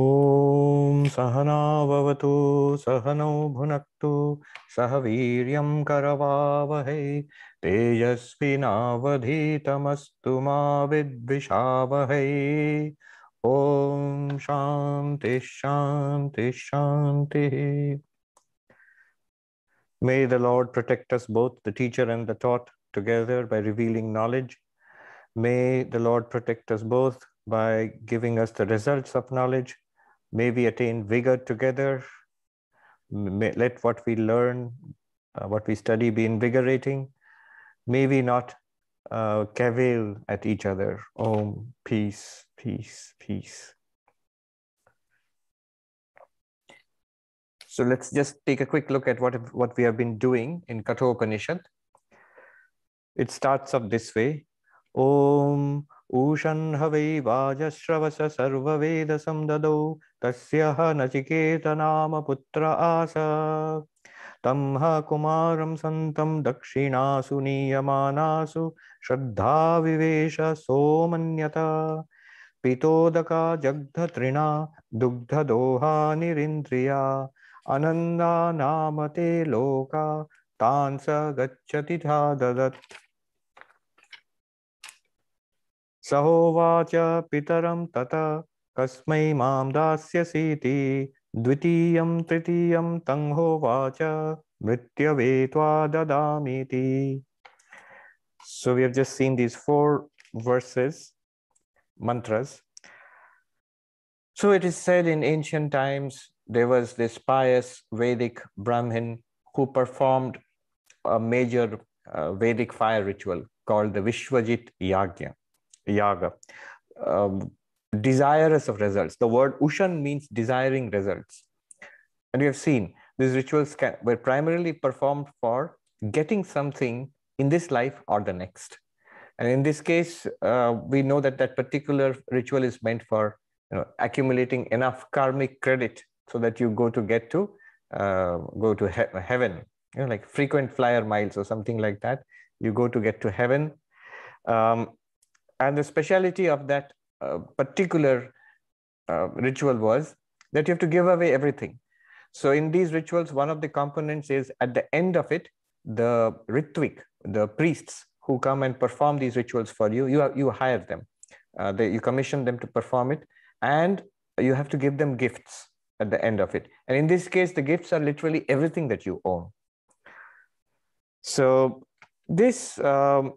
ॐ सहनाववतु सहनौ भुनक्तु सह वीर्यं करवावहै तेजस्विनावधीतमस्तु मा विद्विषावहै ॐ शान्ति शान्ति शान्तिः May the Lord protect us both, the teacher and the taught, together by revealing knowledge. May the Lord protect us both by giving us the results of knowledge. May we attain vigor together. May, let what we learn, uh, what we study be invigorating. May we not uh, cavil at each other. Om, peace, peace, peace. So let's just take a quick look at what, what we have been doing in Kathopanishad. It starts up this way. Om Ushan Havi Vajasravasa Sarva Vedasam Dado तस्यः नचिकेतनाम पुत्र आस। तं ह कुमारं सन्तं दक्षिणासु नीयमानासु श्रद्धाविवेश सोमन्यत। पितोदका जग्धतृणा, दुग्धदोहा निरिन्द्रिया, अनन्दा नाम ते लोका, तान् स गच्छति ददत् सहोवाच पितरं तत। कस्मै मां दास्यसीति द्वितीयं तृतीयं तं होवाच मृत्यवे त्वा ददामीति So we have just seen these four verses, mantras. So it is said in ancient times, there was this pious Vedic Brahmin who performed a major uh, Vedic fire ritual called the Vishwajit Yagya yaga. Um, desirous of results. The word ushan means desiring results. And we have seen these rituals can, were primarily performed for getting something in this life or the next. And in this case, uh, we know that that particular ritual is meant for you know, accumulating enough karmic credit so that you go to get to uh, go to he heaven, you know, like frequent flyer miles or something like that. You go to get to heaven. Um, and the speciality of that uh, particular uh, ritual was that you have to give away everything. So in these rituals, one of the components is at the end of it, the ritvik, the priests who come and perform these rituals for you, you, you hire them. Uh, they, you commission them to perform it, and you have to give them gifts at the end of it. And in this case, the gifts are literally everything that you own. So this um,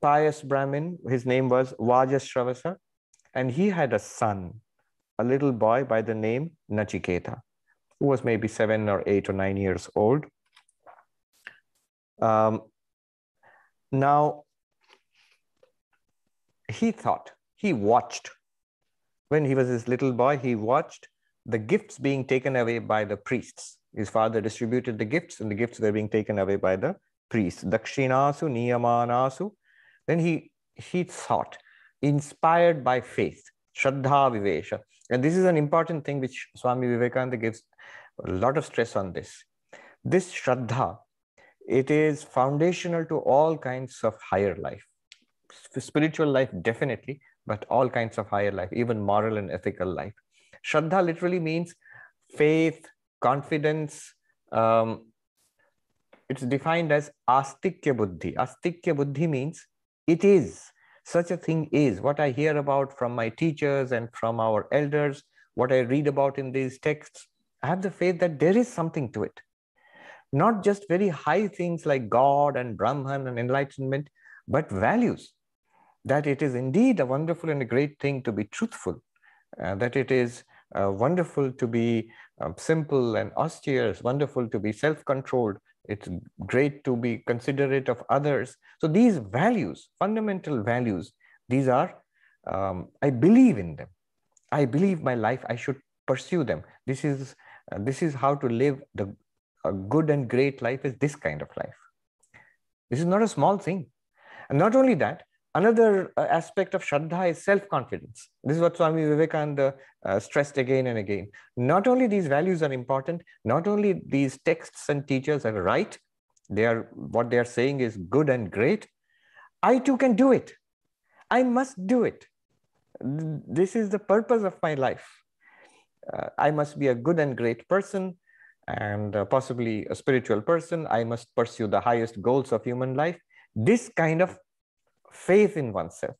pious Brahmin. His name was Vajashravasa, and he had a son, a little boy by the name Nachiketa, who was maybe seven or eight or nine years old. Um, now, he thought, he watched. When he was this little boy, he watched the gifts being taken away by the priests. His father distributed the gifts, and the gifts were being taken away by the priests. Dakshinasu, Niyamanasu, then he, he thought, inspired by faith, Shraddha Vivesha. And this is an important thing which Swami Vivekananda gives a lot of stress on this. This Shraddha, it is foundational to all kinds of higher life. Spiritual life, definitely, but all kinds of higher life, even moral and ethical life. Shraddha literally means faith, confidence. Um, it's defined as astikya buddhi. Astikya buddhi means it is such a thing is what i hear about from my teachers and from our elders what i read about in these texts. I have the faith that there is something to it. Not just very high things like god and brahman and enlightenment but values. That it is indeed a wonderful and a great thing to be truthful. Uh, that it is uh, wonderful to be um, simple and austere wonderful to be self-controlled it's great to be considerate of others. So these values fundamental values these are um, i believe in them. I believe my life i should pursue them. This is uh, this is how to live the a good and great life is this kind of life. This is not a small thing. And not only that Another uh, aspect of Shraddha is self-confidence. This is what Swami Vivekananda uh, stressed again and again. Not only these values are important, not only these texts and teachers are right, they are what they are saying is good and great. I too can do it. I must do it. This is the purpose of my life. uh, I must be a good and great person and uh, possibly a spiritual person. I must pursue the highest goals of human life. This kind of faith in oneself.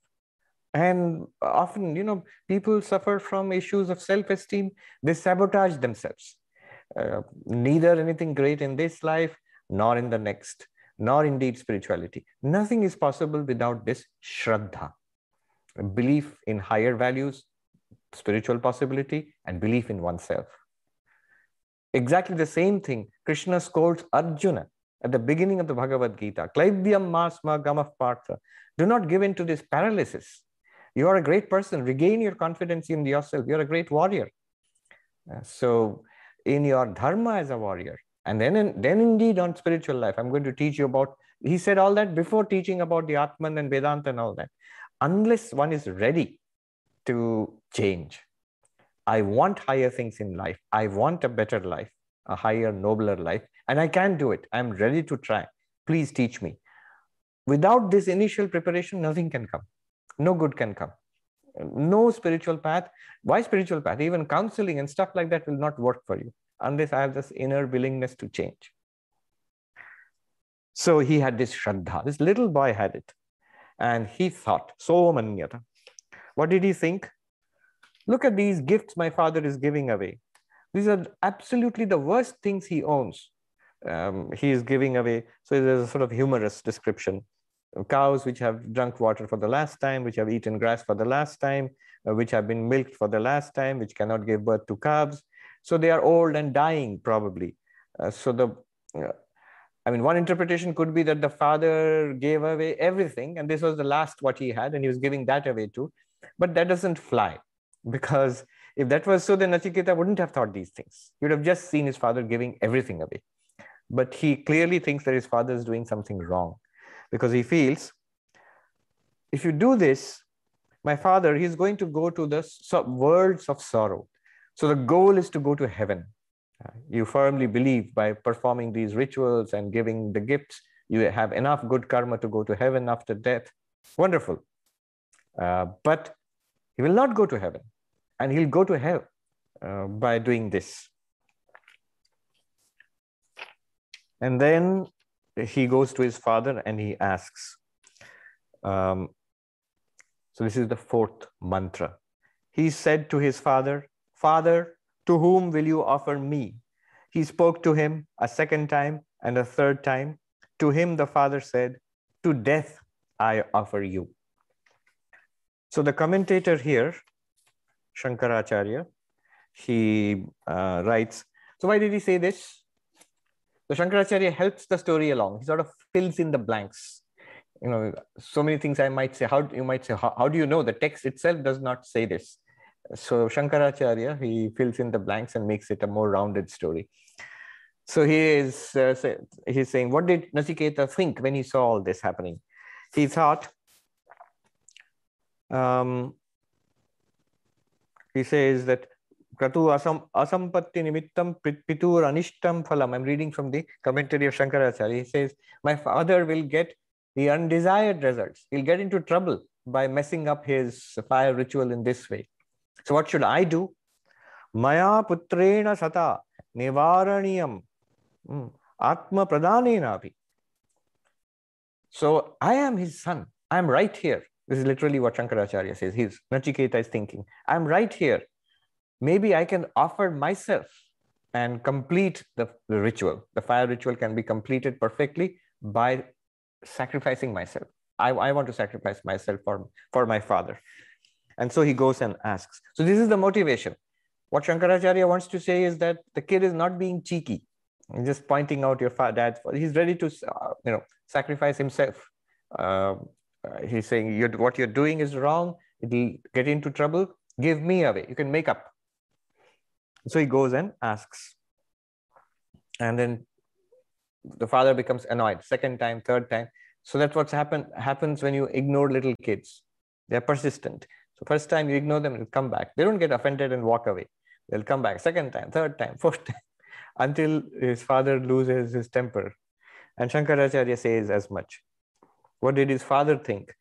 And often, you know, people suffer from issues of self esteem. They sabotage themselves. Uh, neither anything great in this life nor in the next, nor indeed spirituality. Nothing is possible without this Shraddha, belief in higher values, spiritual possibility, and belief in oneself. Exactly the same thing Krishna scolds Arjuna at the beginning of the Bhagavad Gita. Klaivyam masma gamaf partha. Do not give in to this paralysis. You are a great person. Regain your confidence in yourself. You're a great warrior. Uh, so, in your dharma as a warrior, and then, in, then indeed on spiritual life, I'm going to teach you about. He said all that before teaching about the Atman and Vedanta and all that. Unless one is ready to change, I want higher things in life. I want a better life, a higher, nobler life, and I can do it. I'm ready to try. Please teach me. Without this initial preparation, nothing can come. No good can come. No spiritual path. Why spiritual path? Even counseling and stuff like that will not work for you unless I have this inner willingness to change. So he had this Shraddha. This little boy had it. And he thought, so manyata. What did he think? Look at these gifts my father is giving away. These are absolutely the worst things he owns. Um, he is giving away. So there's a sort of humorous description. Cows which have drunk water for the last time, which have eaten grass for the last time, uh, which have been milked for the last time, which cannot give birth to calves, so they are old and dying probably. Uh, so the, uh, I mean, one interpretation could be that the father gave away everything and this was the last what he had and he was giving that away too. But that doesn't fly because if that was so, then Nachiketa wouldn't have thought these things. He would have just seen his father giving everything away. But he clearly thinks that his father is doing something wrong because he feels if you do this, my father, he's going to go to the worlds of sorrow. So the goal is to go to heaven. Uh, you firmly believe by performing these rituals and giving the gifts, you have enough good karma to go to heaven after death. Wonderful. Uh, but he will not go to heaven and he'll go to hell uh, by doing this. And then he goes to his father and he asks. Um, so this is the fourth mantra. He said to his father, Father, to whom will you offer me? He spoke to him a second time and a third time. To him, the father said, To death I offer you. So the commentator here, Shankaracharya, he uh, writes, So why did he say this? So Shankaracharya helps the story along. He sort of fills in the blanks. You know, so many things I might say. How you might say, how, how do you know the text itself does not say this? so Shankaracharya, he fills in the blanks and makes it a more rounded story. So he is uh, say, he's saying, what did Nachiketa think when he saw all this happening? He thought, um, he says that Kratu asam, asampatti nimittam pitur anishtam phalam. I'm reading from the commentary of Shankaracharya. He says, my father will get the undesired results. He'll get into trouble by messing up his fire ritual in this way. So what should I do? Maya putrena sata nivaraniyam hmm, atma pradhanena api. So I am his son. I am right here. This is literally what Shankaracharya says. He's Nachiketa is thinking. I'm right here. Maybe I can offer myself and complete the, the ritual. The fire ritual can be completed perfectly by sacrificing myself. I, I want to sacrifice myself for, for my father. And so he goes and asks. So this is the motivation. What Shankaracharya wants to say is that the kid is not being cheeky and just pointing out your dad's. He's ready to, uh, you know, sacrifice himself. Uh, he's saying you're, what you're doing is wrong. It'll get into trouble. Give me away. You can make up. So he goes and asks. And then the father becomes annoyed. Second time, third time. So that's what's happen, happens when you ignore little kids. They're persistent. So first time you ignore them, they'll come back. They don't get offended and walk away. They'll come back second time, third time, fourth time, until his father loses his temper. And Shankaracharya says as much. What did his father think?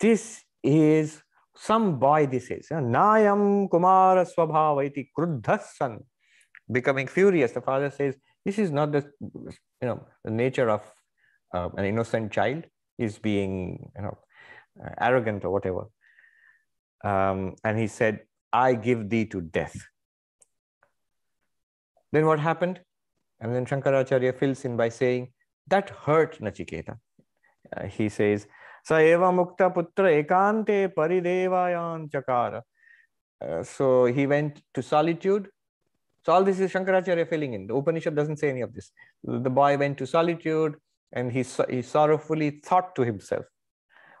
This is some boy this is. Nayam Kumara Swabhavaiti Kruddhasan. Becoming furious, the father says, This is not the you know the nature of uh, an innocent child. Is being you know arrogant or whatever. Um, and he said, I give thee to death. Then what happened? And then Shankaracharya fills in by saying, that hurt Nachiketa. Uh, he says, Sa eva mukta putra ekante paridevayan chakara. Uh, so he went to solitude. So all this is Shankaracharya filling in. The Upanishad doesn't say any of this. The boy went to solitude and he, he sorrowfully thought to himself.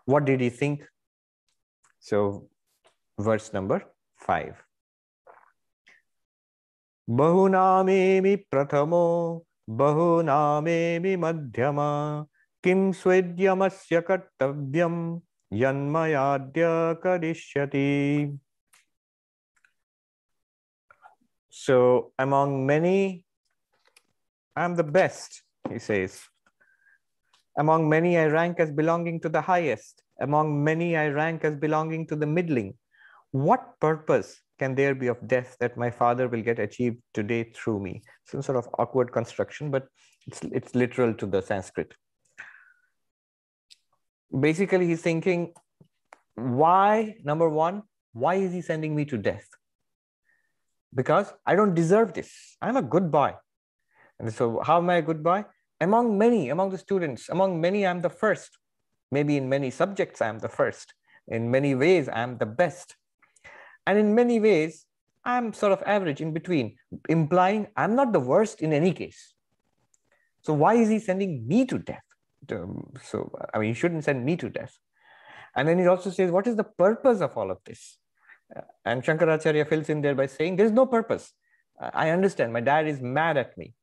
What did he think? So verse number 5. बहुनामेमि प्रथमो बहुनामेमि मध्यमा किं स्वेद्यमस्य कर्तव्यं यन्मयाद्य करिष्यति So among many, I'm the best, he says. Among many, I rank as belonging to the highest. Among many, I rank as belonging to the middling. What purpose can there be of death that my father will get achieved today through me? Some sort of awkward construction, but it's, it's literal to the Sanskrit. Basically, he's thinking, why, number one, why is he sending me to death? Because I don't deserve this. I'm a good boy. And so, how am I a good boy? Among many, among the students, among many, I'm the first. Maybe in many subjects, I'm the first. In many ways, I'm the best. And in many ways, I'm sort of average in between, implying I'm not the worst in any case. So why is he sending me to death? So, I mean, you shouldn't send me to death. And then he also says, what is the purpose of all of this? And Shankaracharya fills in there by saying, there's no purpose. I understand. My dad is mad at me.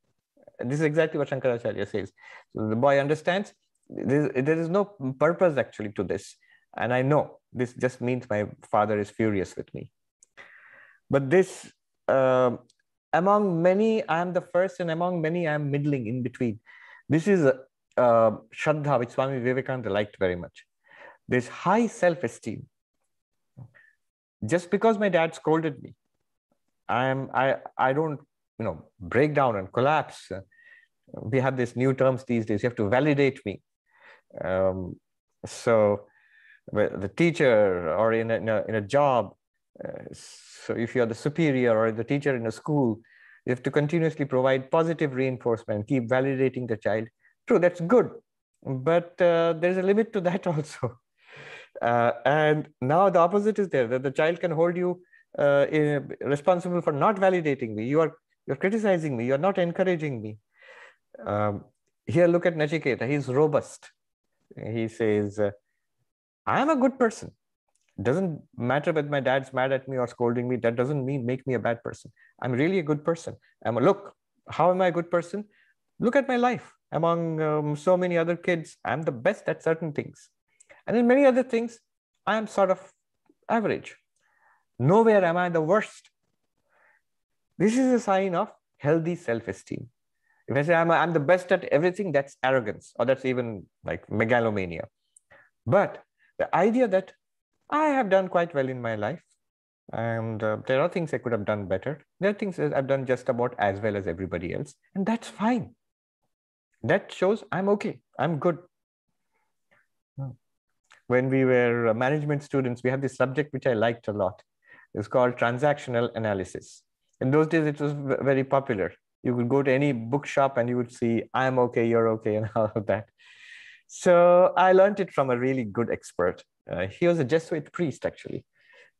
This is exactly what Shankaracharya says. So the boy understands there is no purpose actually to this. And I know this just means my father is furious with me. But this, uh, among many, I am the first, and among many, I am middling in between. This is a, a Shraddha, which Swami Vivekananda liked very much. This high self esteem. Just because my dad scolded me, I am I I don't you know break down and collapse. We have these new terms these days. You have to validate me. Um, so the teacher or in a, in a, in a job, uh, so if you're the superior or the teacher in a school, you have to continuously provide positive reinforcement, keep validating the child. True, that's good, but uh, there's a limit to that also. Uh, and now the opposite is there that the child can hold you uh, in, responsible for not validating me. You are you're criticizing me. You're not encouraging me. Um, here, look at Nachiketa. He's robust. He says, uh, I am a good person. Doesn't matter whether my dad's mad at me or scolding me. That doesn't mean make me a bad person. I'm really a good person. I'm a look. How am I a good person? Look at my life. Among um, so many other kids, I'm the best at certain things, and in many other things, I am sort of average. Nowhere am I the worst. This is a sign of healthy self-esteem. If I say I'm, I'm the best at everything, that's arrogance, or that's even like megalomania. But the idea that I have done quite well in my life, and uh, there are things I could have done better. There are things I've done just about as well as everybody else, and that's fine. That shows I'm okay, I'm good. Hmm. When we were uh, management students, we had this subject which I liked a lot. It's called transactional analysis. In those days, it was very popular. You could go to any bookshop and you would see, I'm okay, you're okay, and all of that. So I learned it from a really good expert. Uh, he was a Jesuit priest, actually,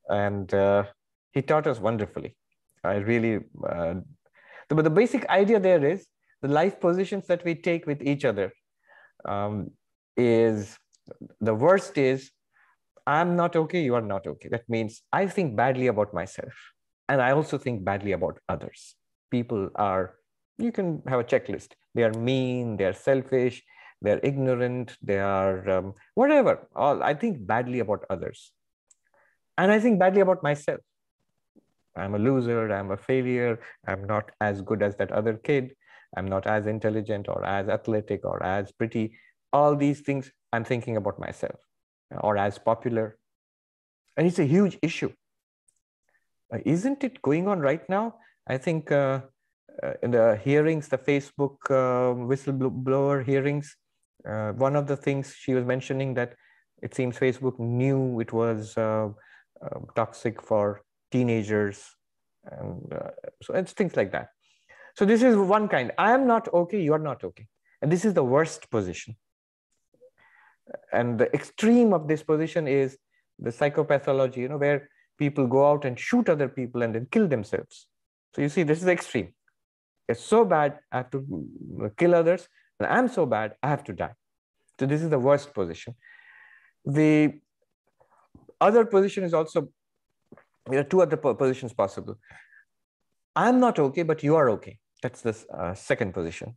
and uh, he taught us wonderfully. I really, uh, but the basic idea there is the life positions that we take with each other um, is the worst is I'm not okay, you are not okay. That means I think badly about myself, and I also think badly about others. People are, you can have a checklist. They are mean, they are selfish, they're ignorant, they are um, whatever. All I think badly about others. And I think badly about myself. I'm a loser, I'm a failure, I'm not as good as that other kid, I'm not as intelligent or as athletic or as pretty. All these things I'm thinking about myself or as popular. And it's a huge issue. Uh, isn't it going on right now? I think uh, uh, in the hearings, the Facebook uh, whistleblower hearings, uh, one of the things she was mentioning that it seems Facebook knew it was uh, toxic for teenagers. And so it's things like that. So this is one kind. I am not okay, you are not okay. And this is the worst position. And the extreme of this position is the psychopathology, you know, where people go out and shoot other people and then kill themselves. So you see, this is extreme. It's so bad, I have to uh, kill others. And I'm so bad, I have to die. So this is the worst position. The other position is also, there are two other positions possible. I'm not okay, but you are okay. That's the uh, second position.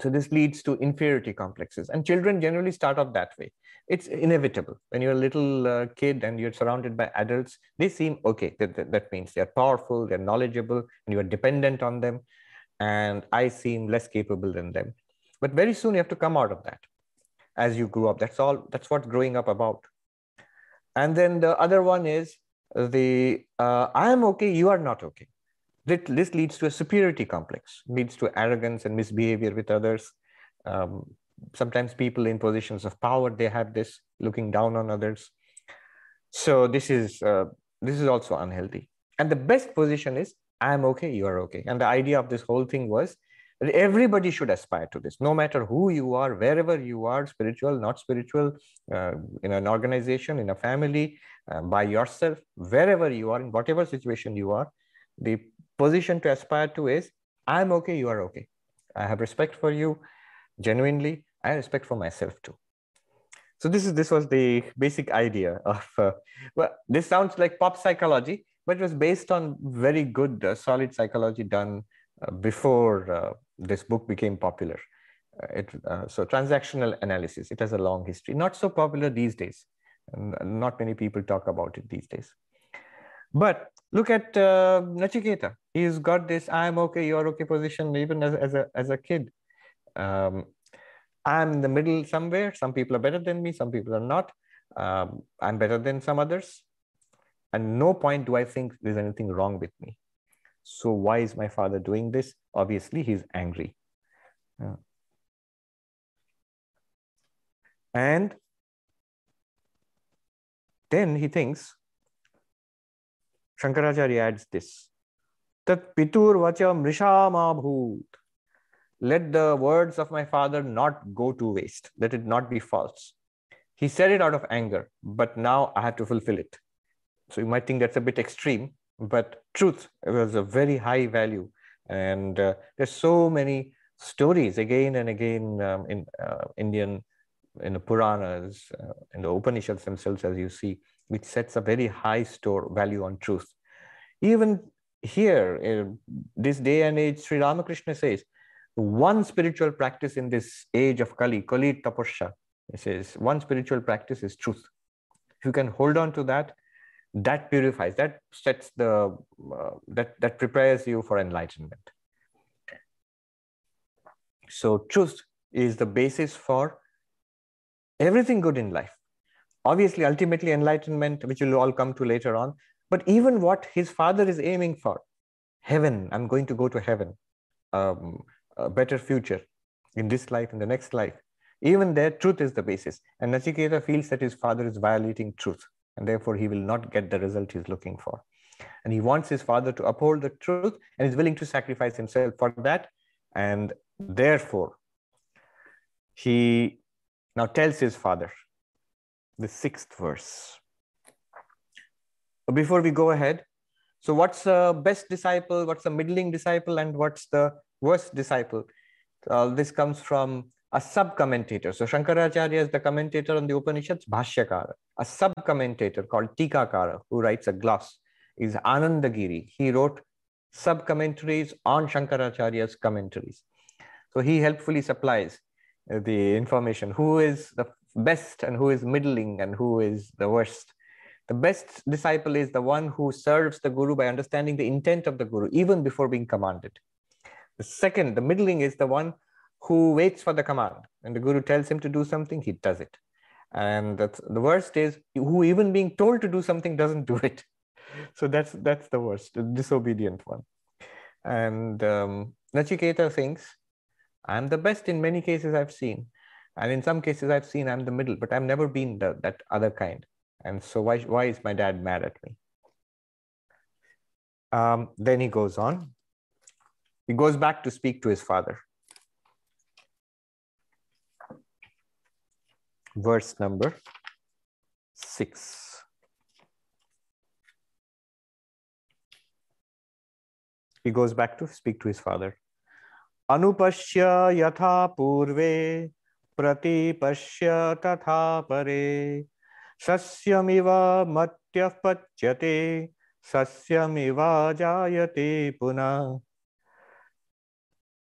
So this leads to inferiority complexes. And children generally start off that way. It's inevitable. When you're a little uh, kid and you're surrounded by adults, they seem okay. That, that, that means they're powerful, they're knowledgeable, and you're dependent on them. And I seem less capable than them. But very soon you have to come out of that as you grow up. That's all, that's what growing up about. And then the other one is the uh, I am okay, you are not okay this leads to a superiority complex, leads to arrogance and misbehavior with others. Um, sometimes people in positions of power, they have this looking down on others. So this is, uh, this is also unhealthy. And the best position is, I'm okay, you are okay. And the idea of this whole thing was that everybody should aspire to this, no matter who you are, wherever you are, spiritual, not spiritual, uh, in an organization, in a family, uh, by yourself, wherever you are, in whatever situation you are, the position to aspire to is I'm okay, you are okay. I have respect for you genuinely. I respect for myself too. So this is this was the basic idea of uh, well, this sounds like pop psychology, but it was based on very good, uh, solid psychology done uh, before uh, this book became popular. Uh, it, uh, so transactional analysis, it has a long history. Not so popular these days. Not many people talk about it these days. But look at uh, Nachiketa. He's got this I'm okay, you're okay position even as, as, a, as a kid. Um, I'm in the middle somewhere. Some people are better than me, some people are not. Um, I'm better than some others. And no point do I think there's anything wrong with me. So why is my father doing this? Obviously, he's angry. Yeah. And then he thinks, Shankaracharya adds this. Tat pitur vacha mrishamabhut. Let the words of my father not go to waste. Let it not be false. He said it out of anger, but now I have to fulfill it. So you might think that's a bit extreme, but truth was a very high value. And uh, there's so many stories again and again um, in uh, Indian, in the Puranas, uh, in the Upanishads themselves, as you see, which sets a very high store value on truth. Even here, in this day and age, Sri Ramakrishna says, one spiritual practice in this age of Kali, Kali Tapasya, he says, one spiritual practice is truth. If you can hold on to that, that purifies, that sets the, uh, that, that prepares you for enlightenment. So truth is the basis for everything good in life obviously ultimately enlightenment which we'll all come to later on. But even what his father is aiming for heaven i'm going to go to heaven um, a better future in this life in the next life. Even there truth is the basis. And nachiketa feels that his father is violating truth and therefore he will not get the result he's looking for. And he wants his father to uphold the truth and is willing to sacrifice himself for that. And therefore he now tells his father the sixth verse. Before we go ahead, so what's the best disciple, what's the middling disciple, and what's the worst disciple? Uh, this comes from a sub-commentator. So Shankaracharya is the commentator on the Upanishads, Bhashyakara. A sub-commentator called Tikakara, who writes a gloss, is Anandagiri. He wrote sub-commentaries on Shankaracharya's commentaries. So he helpfully supplies the information. Who is the best and who is middling and who is the worst. The best disciple is the one who serves the guru by understanding the intent of the guru even before being commanded. The second, the middling, is the one who waits for the command. When the guru tells him to do something, he does it. And that's, the worst is who even being told to do something doesn't do it. So that's that's the worst, the disobedient one. And um, Nachiketa thinks, I'm the best in many cases I've seen. And in some cases I've seen I'm the middle, but I've never been the, that other kind. And so why, why is my dad mad at me? Um, then he goes on. He goes back to speak to his father. Verse number six. He goes back to speak to his father. Anupashya yatha purve pratipashya tatha pare sasyamiva matyah pachyate sasyamiva jayate puna.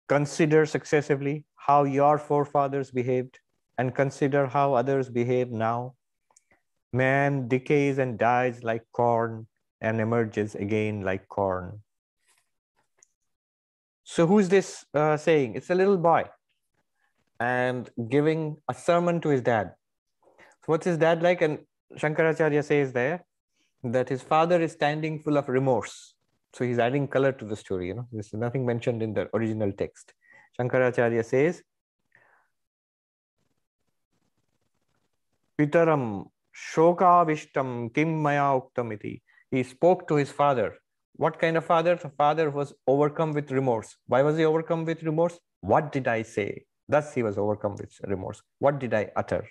Consider successively how your forefathers behaved and consider how others behave now. Man decays and dies like corn and emerges again like corn. So, who's this uh, saying? It's a little boy and giving a sermon to his dad. So, what's his dad like? And Shankaracharya says there that his father is standing full of remorse. So, he's adding color to the story. You know, there's nothing mentioned in the original text. Shankaracharya says, Pitaram shoka Shokavishtam Kim Maya Uktamiti. He spoke to his father. What kind of father? The father was overcome with remorse. Why was he overcome with remorse? What did I say? Thus he was overcome with remorse. What did I utter?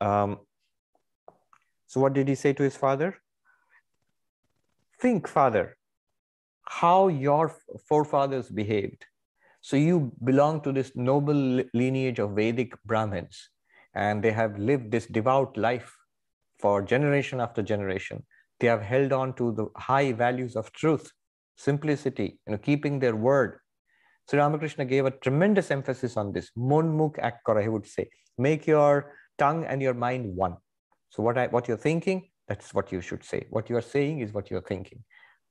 Um, so what did he say to his father? Think, father, how your forefathers behaved. So you belong to this noble lineage of Vedic Brahmins, and they have lived this devout life for generation after generation. They have held on to the high values of truth, simplicity, you know, keeping their word. So Ramakrishna gave a tremendous emphasis on this. Monmuk akkara, he would say. Make your tongue and your mind one. So what I what you're thinking, that's what you should say. What you are saying is what you're thinking,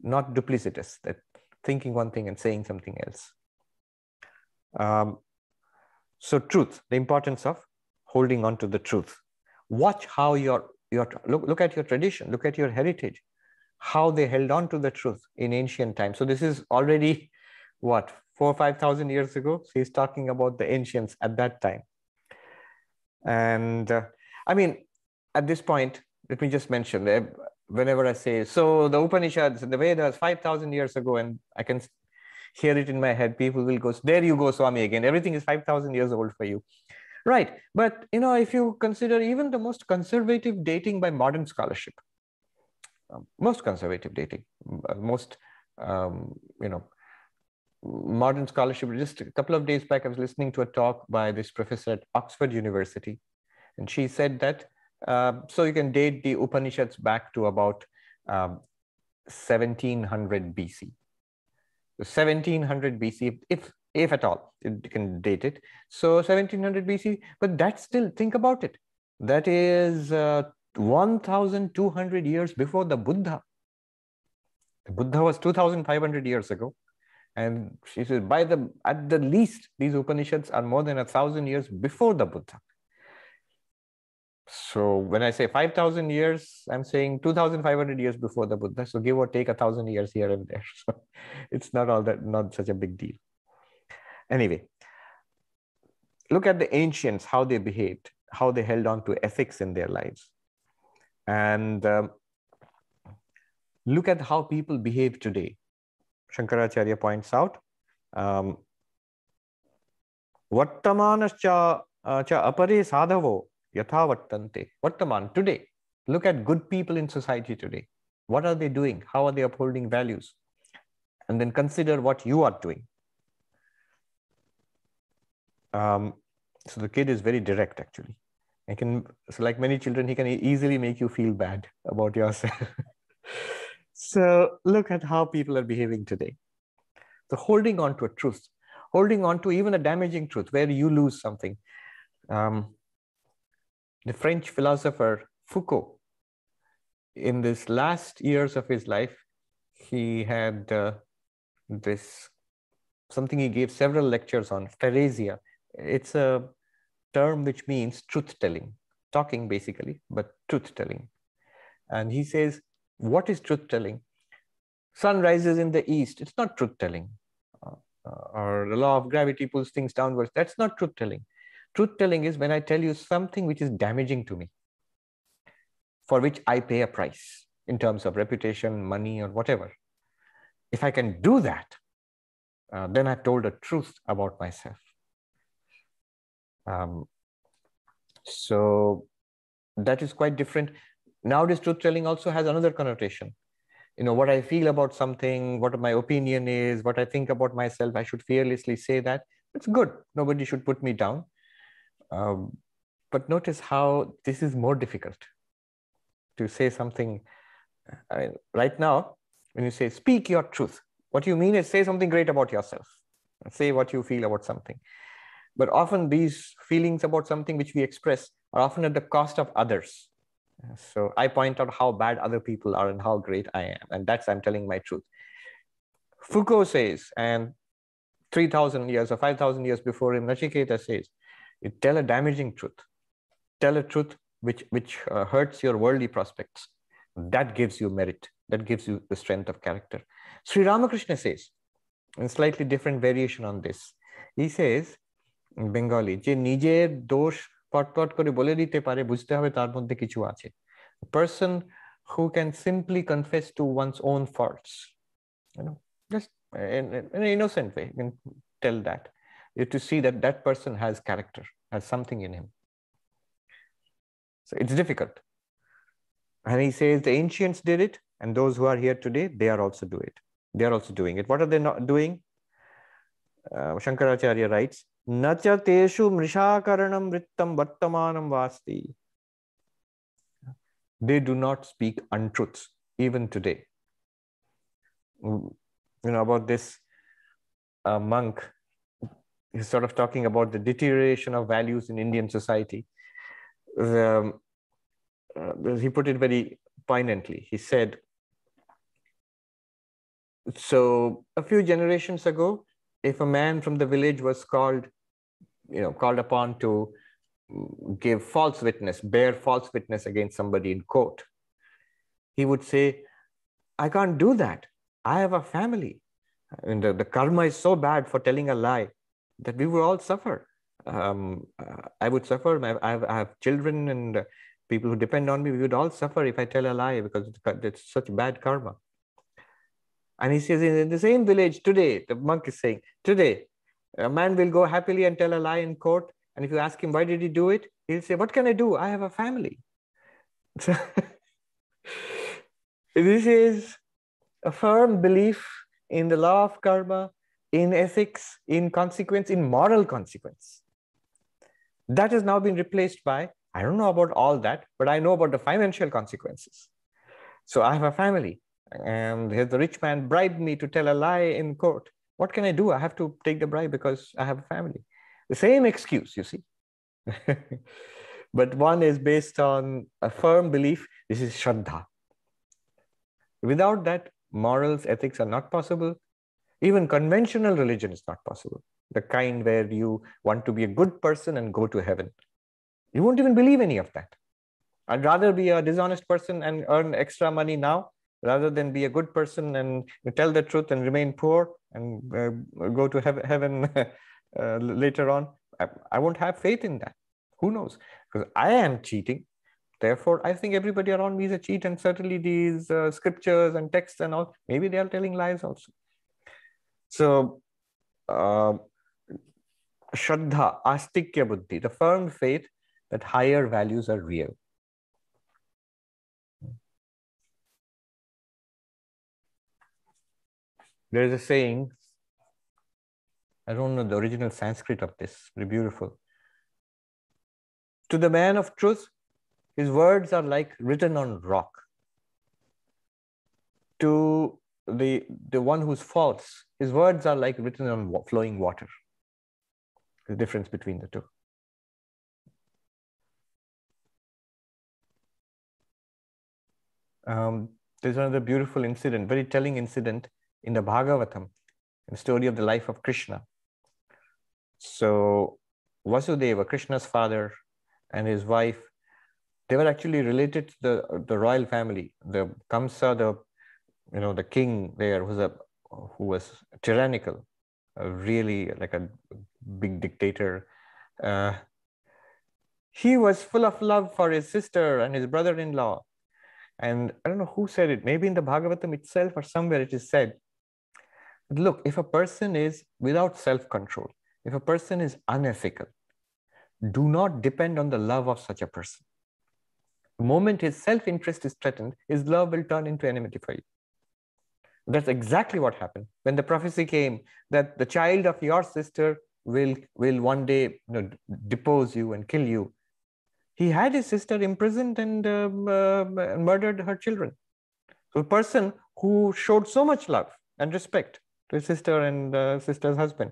not duplicitous, that thinking one thing and saying something else. Um, so truth, the importance of holding on to the truth. Watch how your, your look, look at your tradition, look at your heritage, how they held on to the truth in ancient times. So this is already what, four or 5,000 years ago. So he's talking about the ancients at that time. And uh, I mean, at this point, let me just mention, that whenever I say, so the Upanishads, the Vedas 5,000 years ago, and I can hear it in my head, people will go, there you go, Swami again. Everything is 5,000 years old for you. Right. But, you know, if you consider even the most conservative dating by modern scholarship, um, most conservative dating, uh, most, um, you know, modern scholarship. Just a couple of days back, I was listening to a talk by this professor at Oxford University, and she said that uh, so you can date the Upanishads back to about um, 1700 BC. 1700 BC, if if at all, you can date it. So 1700 BC, but that's still think about it. That is uh, 1,200 years before the Buddha. The Buddha was 2,500 years ago, and she says by the at the least these Upanishads are more than a thousand years before the Buddha. So when I say 5,000 years, I'm saying 2,500 years before the Buddha. So give or take a thousand years here and there. So it's not all that, not such a big deal. Anyway, look at the ancients, how they behaved, how they held on to ethics in their lives. And um, look at how people behave today. Shankaracharya points out, um, Vattamanascha uh, cha apare sadhavo yathavartante. Vartaman, today, look at good people in society today. What are they doing? How are they upholding values? And then consider what you are doing. Um, so the kid is very direct, actually. I can, so like many children, he can easily make you feel bad about yourself. so look at how people are behaving today. So holding on to a truth, holding on to even a damaging truth where you lose something. Um, the French philosopher Foucault, in this last years of his life, he had uh, this something he gave several lectures on, parrhesia. It's a term which means truth telling, talking basically, but truth telling. And he says, what is truth telling? Sun rises in the east. It's not truth telling. Uh, or the law of gravity pulls things downwards. That's not truth telling. Truth telling is when I tell you something which is damaging to me, for which I pay a price in terms of reputation, money, or whatever. If I can do that, uh, then I've told the truth about myself. Um, so that is quite different. Nowadays, truth telling also has another connotation. You know, what I feel about something, what my opinion is, what I think about myself, I should fearlessly say that. It's good. Nobody should put me down. Um, but notice how this is more difficult to say something. I mean, right now, when you say speak your truth, what you mean is say something great about yourself. Say what you feel about something. But often these feelings about something which we express are often at the cost of others. So I point out how bad other people are and how great I am. And that's I'm telling my truth. Foucault says, and 3,000 years or 5,000 years before him, Nachiketa says, you tell a damaging truth. Tell a truth which, which uh, hurts your worldly prospects. That gives you merit. That gives you the strength of character. Sri Ramakrishna says, a slightly different variation on this. He says, Bengali যে নিজের দোষ পটপট করে বলে দিতে পারে বুঝতে হবে তার মধ্যে কিছু আছে person who can simply confess to one's own faults you know just in, in an innocent way you can tell that you to see that that person has character has something in him so it's difficult and he says the ancients did it and those who are here today they are also do it they are also doing it what are they not doing uh, shankaracharya writes न च तेषु मृषाकरणं वृत्तं वर्तमानं वास्ति they do not speak untruths even today you know about this uh, monk he's sort of talking about the deterioration of values in indian society um, uh, he put it very poignantly he said so a few generations ago if a man from the village was called you know, called upon to give false witness, bear false witness against somebody in court, he would say, I can't do that. I have a family. And the, the karma is so bad for telling a lie that we will all suffer. Um, I would suffer. I have, I have children and people who depend on me. We would all suffer if I tell a lie because it's such bad karma. And he says, in the same village today, the monk is saying, today, a man will go happily and tell a lie in court. And if you ask him, why did he do it? He'll say, what can I do? I have a family. This is a firm belief in the law of karma, in ethics, in consequence, in moral consequence. That has now been replaced by, I don't know about all that, but I know about the financial consequences. So I have a family, and the rich man bribed me to tell a lie in court. What can I do? I have to take the bribe because I have a family. The same excuse, you see. but one is based on a firm belief. This is Shraddha. Without that, morals, ethics are not possible. Even conventional religion is not possible. The kind where you want to be a good person and go to heaven. You won't even believe any of that. I'd rather be a dishonest person and earn extra money now rather than be a good person and tell the truth and remain poor and uh, go to heaven uh, later on. I, I won't have faith in that. Who knows? Because I am cheating. Therefore, I think everybody around me is a cheat, and certainly these uh, scriptures and texts and all, maybe they are telling lies also. So, uh, Shraddha, Astikya Buddhi, the firm faith that higher values are real. There is a saying, I don't know the original Sanskrit of this, very beautiful. To the man of truth, his words are like written on rock. To the, the one who's false, his words are like written on flowing water. The difference between the two. Um, there's another beautiful incident, very telling incident in the Bhagavatam, in the story of the life of Krishna. So Vasudeva, Krishna's father, and his wife, they were actually related to the, the royal family. The Kamsa, the you know, the king there was a who was tyrannical, really like a big dictator. Uh, he was full of love for his sister and his brother-in-law. And I don't know who said it, maybe in the Bhagavatam itself or somewhere it is said. Look, if a person is without self-control, if a person is unethical, do not depend on the love of such a person. The moment his self-interest is threatened, his love will turn into enmity for you. That's exactly what happened when the prophecy came that the child of your sister will, will one day you know, depose you and kill you. He had his sister imprisoned and um, uh, murdered her children. So a person who showed so much love and respect to his sister and uh, sister's husband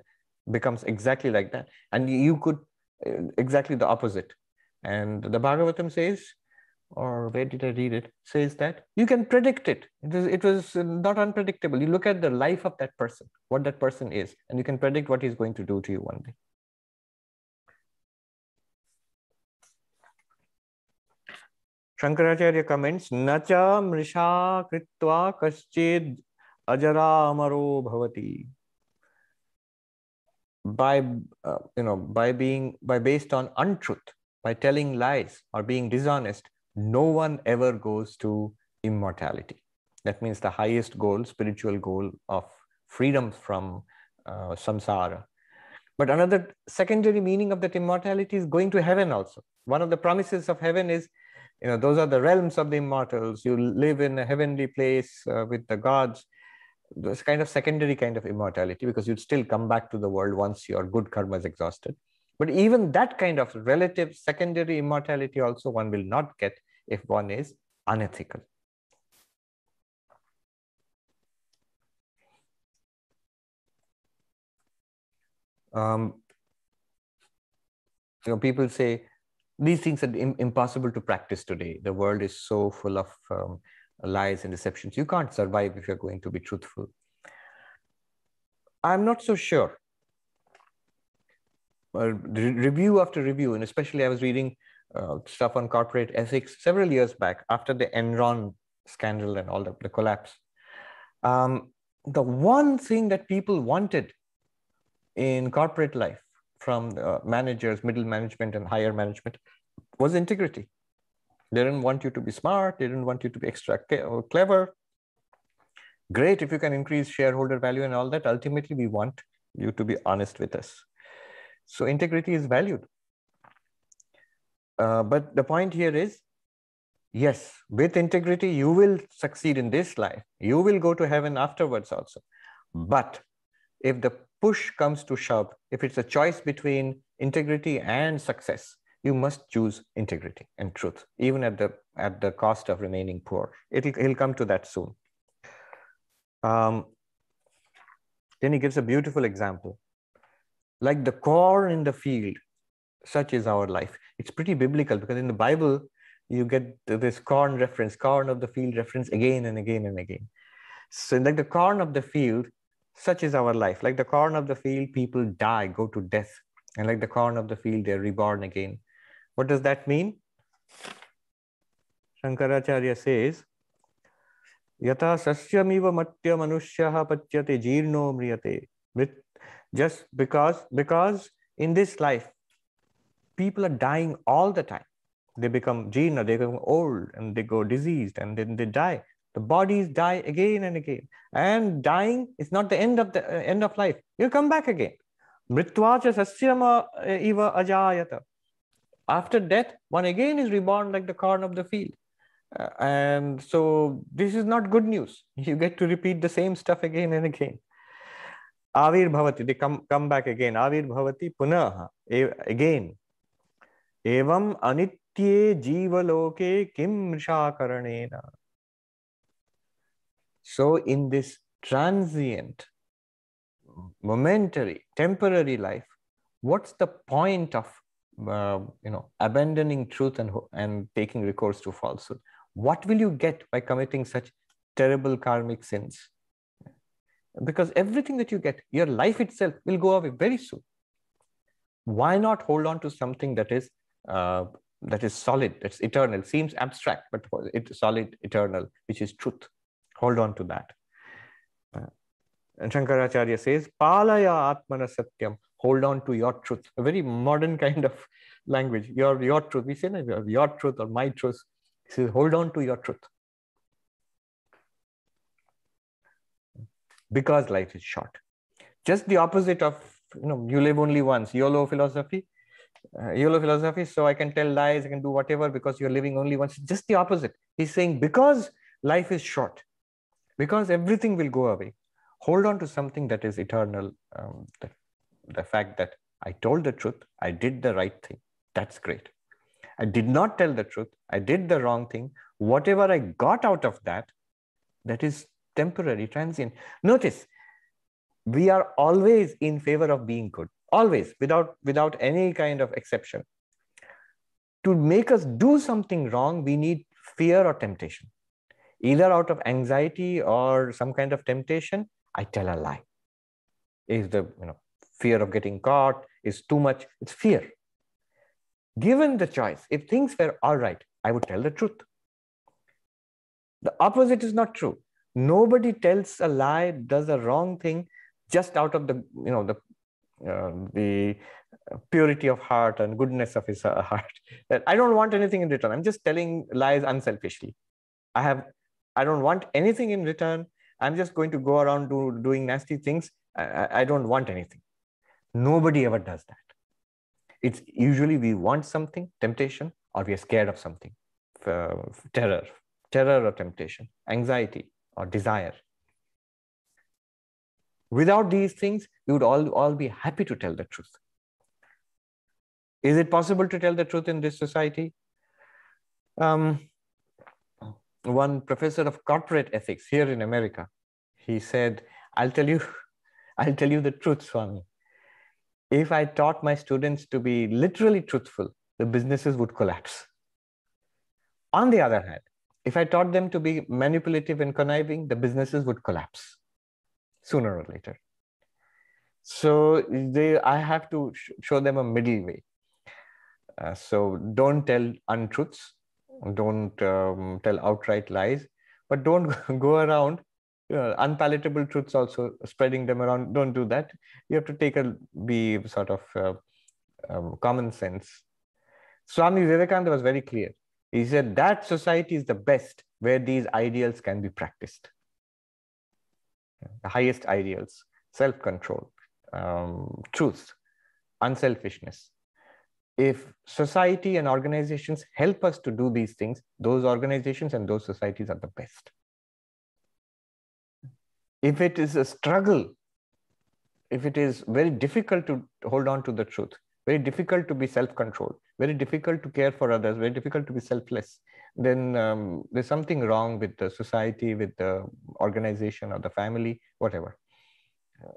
becomes exactly like that. And you could uh, exactly the opposite. And the Bhagavatam says or where did I read it, says that you can predict it. It was, it was not unpredictable. You look at the life of that person, what that person is, and you can predict what he's going to do to you one day. Shankaracharya comments, Nacha mrisha kritva kaschid ajara amaro bhavati. By, uh, you know, by being, by based on untruth, by telling lies or being dishonest, no one ever goes to immortality. That means the highest goal, spiritual goal of freedom from uh, samsara. But another secondary meaning of that immortality is going to heaven also. One of the promises of heaven is, you know, those are the realms of the immortals. You live in a heavenly place uh, with the gods. This kind of secondary kind of immortality because you'd still come back to the world once your good karma is exhausted. But even that kind of relative secondary immortality also one will not get if one is unethical. Um, you know, people say these things are Im impossible to practice today. The world is so full of um, lies and deceptions. You can't survive if you're going to be truthful. I'm not so sure. Uh, re review after review, and especially I was reading uh, stuff on corporate ethics several years back after the Enron scandal and all the, the collapse. Um, the one thing that people wanted in corporate life from managers, middle management, and higher management was integrity. They didn't want you to be smart. They didn't want you to be extra clever. Great if you can increase shareholder value and all that. Ultimately, we want you to be honest with us. So integrity is valued. Uh, but the point here is, yes, with integrity, you will succeed in this life. You will go to heaven afterwards also. But if the push comes to shove, if it's a choice between integrity and success, you must choose integrity and truth, even at the at the cost of remaining poor. It'll he'll come to that soon. Um, then he gives a beautiful example. Like the corn in the field, such is our life. It's pretty biblical because in the Bible, you get this corn reference, corn of the field reference again and again and again. So, like the corn of the field, such is our life. Like the corn of the field, people die, go to death. And like the corn of the field, they're reborn again. What does that mean? Shankaracharya says, Yata sasyamiva matya manushyaha patyate jirno mriyate. With just because, because in this life, people are dying all the time. They become jina, they become old and they go diseased and then they die. The bodies die again and again. And dying is not the end of the uh, end of life. You come back again. Mritvacha sasyama uh, iva ajayata. After death, one again is reborn like the corn of the field. Uh, and so this is not good news. You get to repeat the same stuff again and again. Avir bhavati, they come, come back again. Avir bhavati punaha, again. Evam anitye jivaloke kim shakaranena. So in this transient, momentary, temporary life, what's the point of uh, you know abandoning truth and and taking recourse to falsehood. What will you get by committing such terrible karmic sins? Because everything that you get your life itself will go away very soon. Why not hold on to something that is uh, that is solid, that's eternal, seems abstract, but it's solid, eternal, which is truth. Hold on to that. Uh, and Shankaracharya says, Palaya Atmana Satyam, hold on to your truth. A very modern kind of language. Your, your truth. We say no, your truth or my truth. He says, hold on to your truth. Because life is short. Just the opposite of, you know, you live only once, YOLO philosophy uh, YOLO philosophy. So I can tell lies, I can do whatever because you're living only once. Just the opposite. He's saying because life is short, because everything will go away, hold on to something that is eternal. Um, the, the fact that I told the truth, I did the right thing. That's great. I did not tell the truth. I did the wrong thing. Whatever I got out of that, that is temporary, transient. Notice, we are always in favor of being good always without without any kind of exception to make us do something wrong we need fear or temptation either out of anxiety or some kind of temptation i tell a lie is the you know fear of getting caught is too much it's fear given the choice if things were all right i would tell the truth the opposite is not true nobody tells a lie does a wrong thing just out of the you know the uh, the purity of heart and goodness of his uh, heart. That I don't want anything in return. I'm just telling lies unselfishly. I have, I don't want anything in return. I'm just going to go around do, doing nasty things. I, I don't want anything. Nobody ever does that. It's usually we want something, temptation, or we are scared of something, terror, terror or temptation, anxiety or desire. Without these things, we would all, all be happy to tell the truth. Is it possible to tell the truth in this society? Um, one professor of corporate ethics here in America, he said, I'll tell you, I'll tell you the truth, Swami. If I taught my students to be literally truthful, the businesses would collapse. On the other hand, if I taught them to be manipulative and conniving, the businesses would collapse sooner or later. So they, I have to sh show them a middle way. Uh, so don't tell untruths, don't um, tell outright lies, but don't go around unpalatable truths also spreading them around. Don't do that. You have to take a be sort of uh, um, common sense. Swami Vivekananda was very clear. He said that society is the best where these ideals can be practiced the highest ideals, self control, um, truth, unselfishness. If society and organizations help us to do these things, those organizations and those societies are the best. If it is a struggle, if it is very difficult to hold on to the truth, very difficult to be self controlled, very difficult to care for others, very difficult to be selfless, then um, there's something wrong with the society, with the organization or the family, whatever. Uh,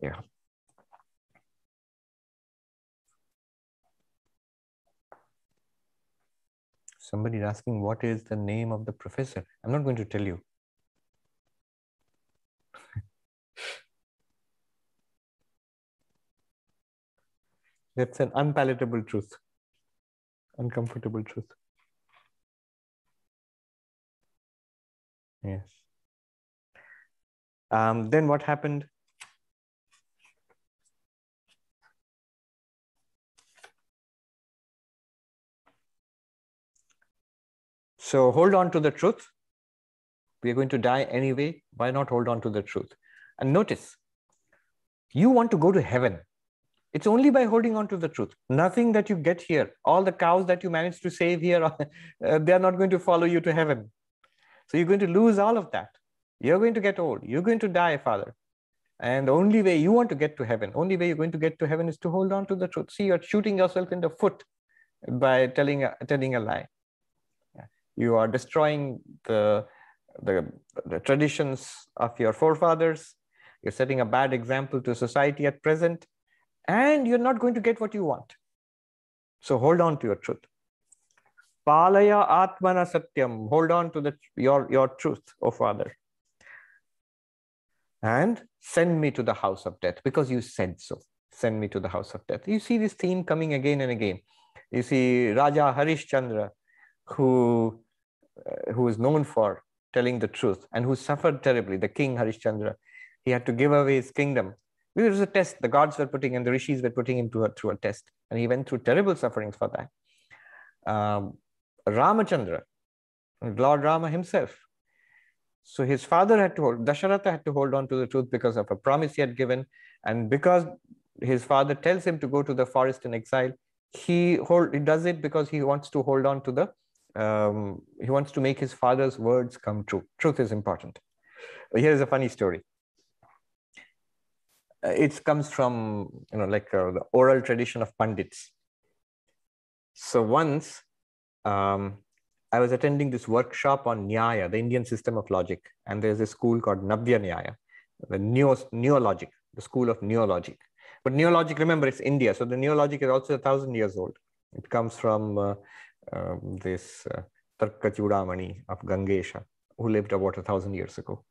yeah. Somebody is asking what is the name of the professor. I'm not going to tell you. That's an unpalatable truth, uncomfortable truth. Yes. Um, then what happened? So hold on to the truth. We are going to die anyway. Why not hold on to the truth? And notice, you want to go to heaven. It's only by holding on to the truth. Nothing that you get here, all the cows that you manage to save here, uh, they are not going to follow you to heaven. So you're going to lose all of that. You're going to get old. You're going to die, Father. And the only way you want to get to heaven, only way you're going to get to heaven is to hold on to the truth. See, you're shooting yourself in the foot by telling a, telling a lie. You are destroying the, the, the traditions of your forefathers. You're setting a bad example to society at present, and you're not going to get what you want. So hold on to your truth. Palaya Atmana Satyam. Hold on to the, your, your truth, O Father. And send me to the house of death because you said so. send me to the house of death. You see this theme coming again and again. You see Raja Harishchandra, who, uh, who is known for telling the truth and who suffered terribly, the king Harishchandra. He had to give away his kingdom. It was a test. The gods were putting and the rishis were putting him to a, through a test. And he went through terrible sufferings for that. Um, Ramachandra, Lord Rama himself. So his father had to hold, Dasharatha had to hold on to the truth because of a promise he had given. And because his father tells him to go to the forest in exile, he, hold, he does it because he wants to hold on to the, um, he wants to make his father's words come true. Truth is important. Here's a funny story. Uh, it comes from, you know, like uh, the oral tradition of Pandits. So once um, I was attending this workshop on Nyaya, the Indian system of logic, and there's a school called Navya Nyaya, the neo, neologic, the school of neologic. But neologic, remember, it's India, so the neologic is also a thousand years old. It comes from uh, um, this uh, Tarka of Gangesha, who lived about a thousand years ago.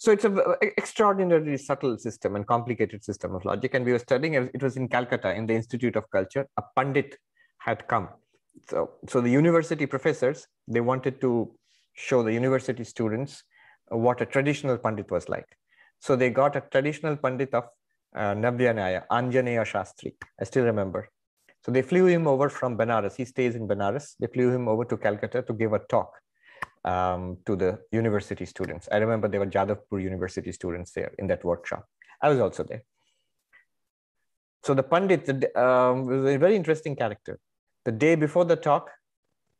So it's an extraordinarily subtle system and complicated system of logic. And we were studying, it was in Calcutta in the Institute of Culture. A Pandit had come so, so the university professors, they wanted to show the university students what a traditional Pandit was like. So they got a traditional Pandit of uh, Navya Nyaya, Anjaneya Shastri. I still remember. So they flew him over from Benares. He stays in Benares. They flew him over to Calcutta to give a talk um, to the university students. I remember there were Jadavpur University students there in that workshop. I was also there. So the Pandit um, was a very interesting character the day before the talk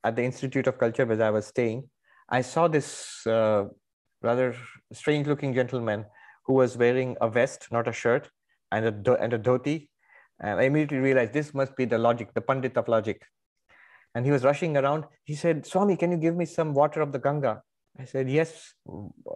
at the Institute of Culture where I was staying, I saw this uh, rather strange looking gentleman who was wearing a vest, not a shirt, and a, and a dhoti. And I immediately realized this must be the logic, the Pandit of logic. And he was rushing around. He said, Swami, can you give me some water of the Ganga? I said, Yes.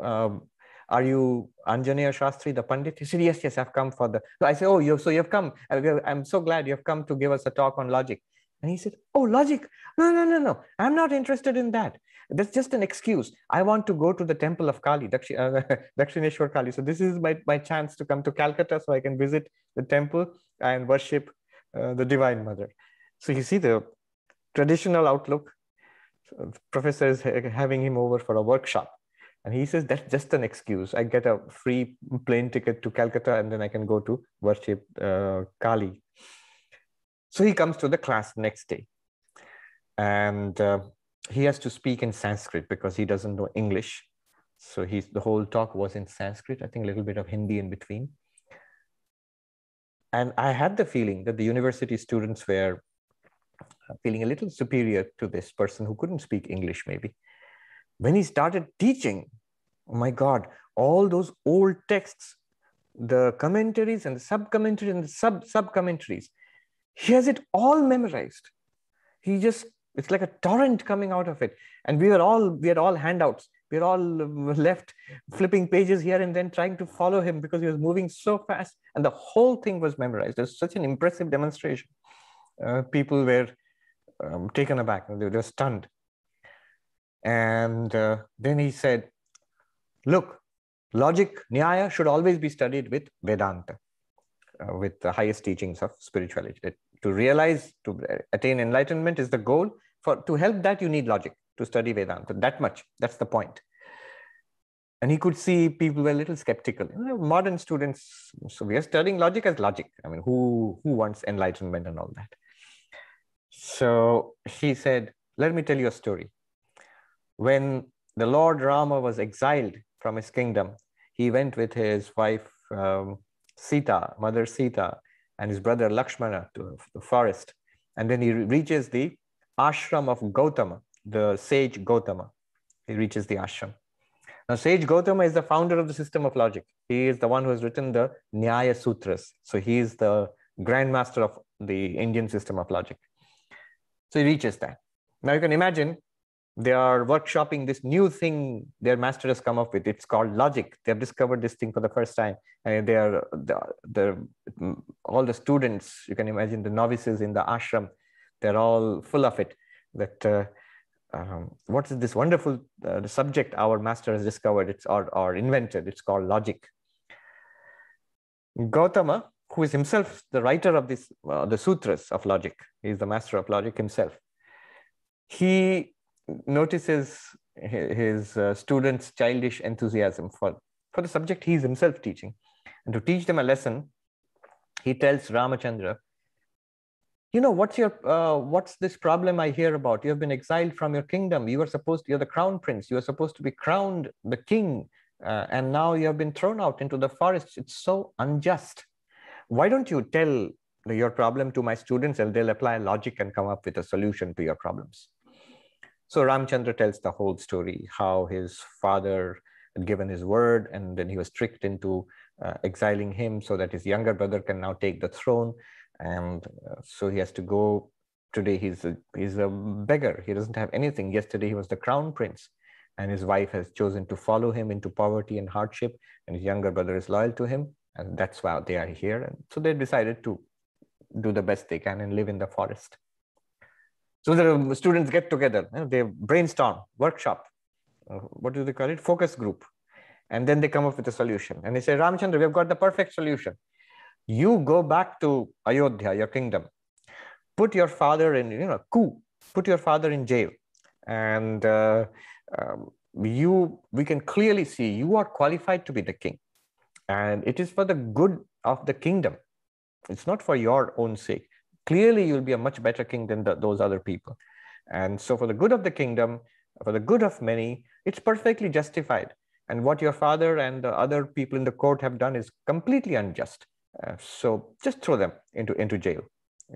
Um, are you Anjaneya Shastri, the Pandit? He said, Yes, yes, I've come for the. So I said, Oh, you so you've come. I'm so glad you've come to give us a talk on logic. And he said, Oh, logic. No, no, no, no. I'm not interested in that. That's just an excuse. I want to go to the temple of Kali, Dakshi, uh, Dakshineshwar Kali. So this is my, my chance to come to Calcutta so I can visit the temple and worship uh, the Divine Mother. So you see the traditional outlook. So professor is having him over for a workshop. And he says, that's just an excuse. I get a free plane ticket to Calcutta and then I can go to worship uh, Kali. So he comes to the class next day and uh, he has to speak in Sanskrit because he doesn't know English. So he's, the whole talk was in Sanskrit, I think a little bit of Hindi in between. And I had the feeling that the university students were feeling a little superior to this person who couldn't speak English, maybe. When he started teaching, oh my God, all those old texts, the commentaries and the sub commentaries and the sub sub commentaries, he has it all memorized. He just, it's like a torrent coming out of it. And we were all, we had all handouts. We were all left flipping pages here and then trying to follow him because he was moving so fast. And the whole thing was memorized. It was such an impressive demonstration. Uh, people were um, taken aback, they were stunned. And uh, then he said, look, logic, Nyaya should always be studied with Vedanta uh, with the highest teachings of spirituality. To realize, to attain enlightenment is the goal. For to help that, you need logic to study Vedanta. That much. That's the point. And he could see people were a little skeptical. You know, modern students, so we are studying logic as logic. I mean, who who wants enlightenment and all that? So he said, "Let me tell you a story. When the Lord Rama was exiled from his kingdom, he went with his wife um, Sita, Mother Sita, and his brother Lakshmana to the forest. And then he reaches the ashram of Gautama, the sage Gautama. He reaches the ashram. Now, sage Gautama is the founder of the system of logic. He is the one who has written the Nyaya Sutras. So he is the grandmaster of the Indian system of logic. So he reaches that. Now you can imagine they are workshopping this new thing their master has come up with. It's called logic. They have discovered this thing for the first time, and they are the, all the students. You can imagine the novices in the ashram. They're all full of it. That uh, um, what is this wonderful uh, subject our master has discovered? It's or or invented. It's called logic. Gautama, who is himself the writer of this, uh, the sutras of logic, he is the master of logic himself. He notices his uh, students' childish enthusiasm for, for the subject he is himself teaching. And to teach them a lesson, he tells Ramachandra, you know, what's your, uh, what's this problem I hear about? You have been exiled from your kingdom. You are supposed, you're the crown prince. You are supposed to be crowned the king. Uh, and now you have been thrown out into the forest. It's so unjust. Why don't you tell your problem to my students and they'll apply logic and come up with a solution to your problems? So Ramchandra tells the whole story, how his father had given his word and then he was tricked into uh, exiling him so that his younger brother can now take the throne. And uh, so he has to go. Today he's a, he's a beggar. He doesn't have anything. Yesterday he was the crown prince and his wife has chosen to follow him into poverty and hardship and his younger brother is loyal to him and that's why they are here. And so they decided to do the best they can and live in the forest. So the students get together you know, they brainstorm workshop uh, what do they call it? Focus group. And then they come up with a solution. And they say ramchandra we've got the perfect solution. You go back to ayodhya your kingdom. Put your father in you know coup. Put your father in jail. And uh, um, you we can clearly see you are qualified to be the king and it is for the good of the kingdom. It's not for your own sake. Clearly you'll be a much better king than the, those other people. And so for the good of the kingdom for the good of many it's perfectly justified. And what your father and the other people in the court have done is completely unjust. Uh, so just throw them into into jail.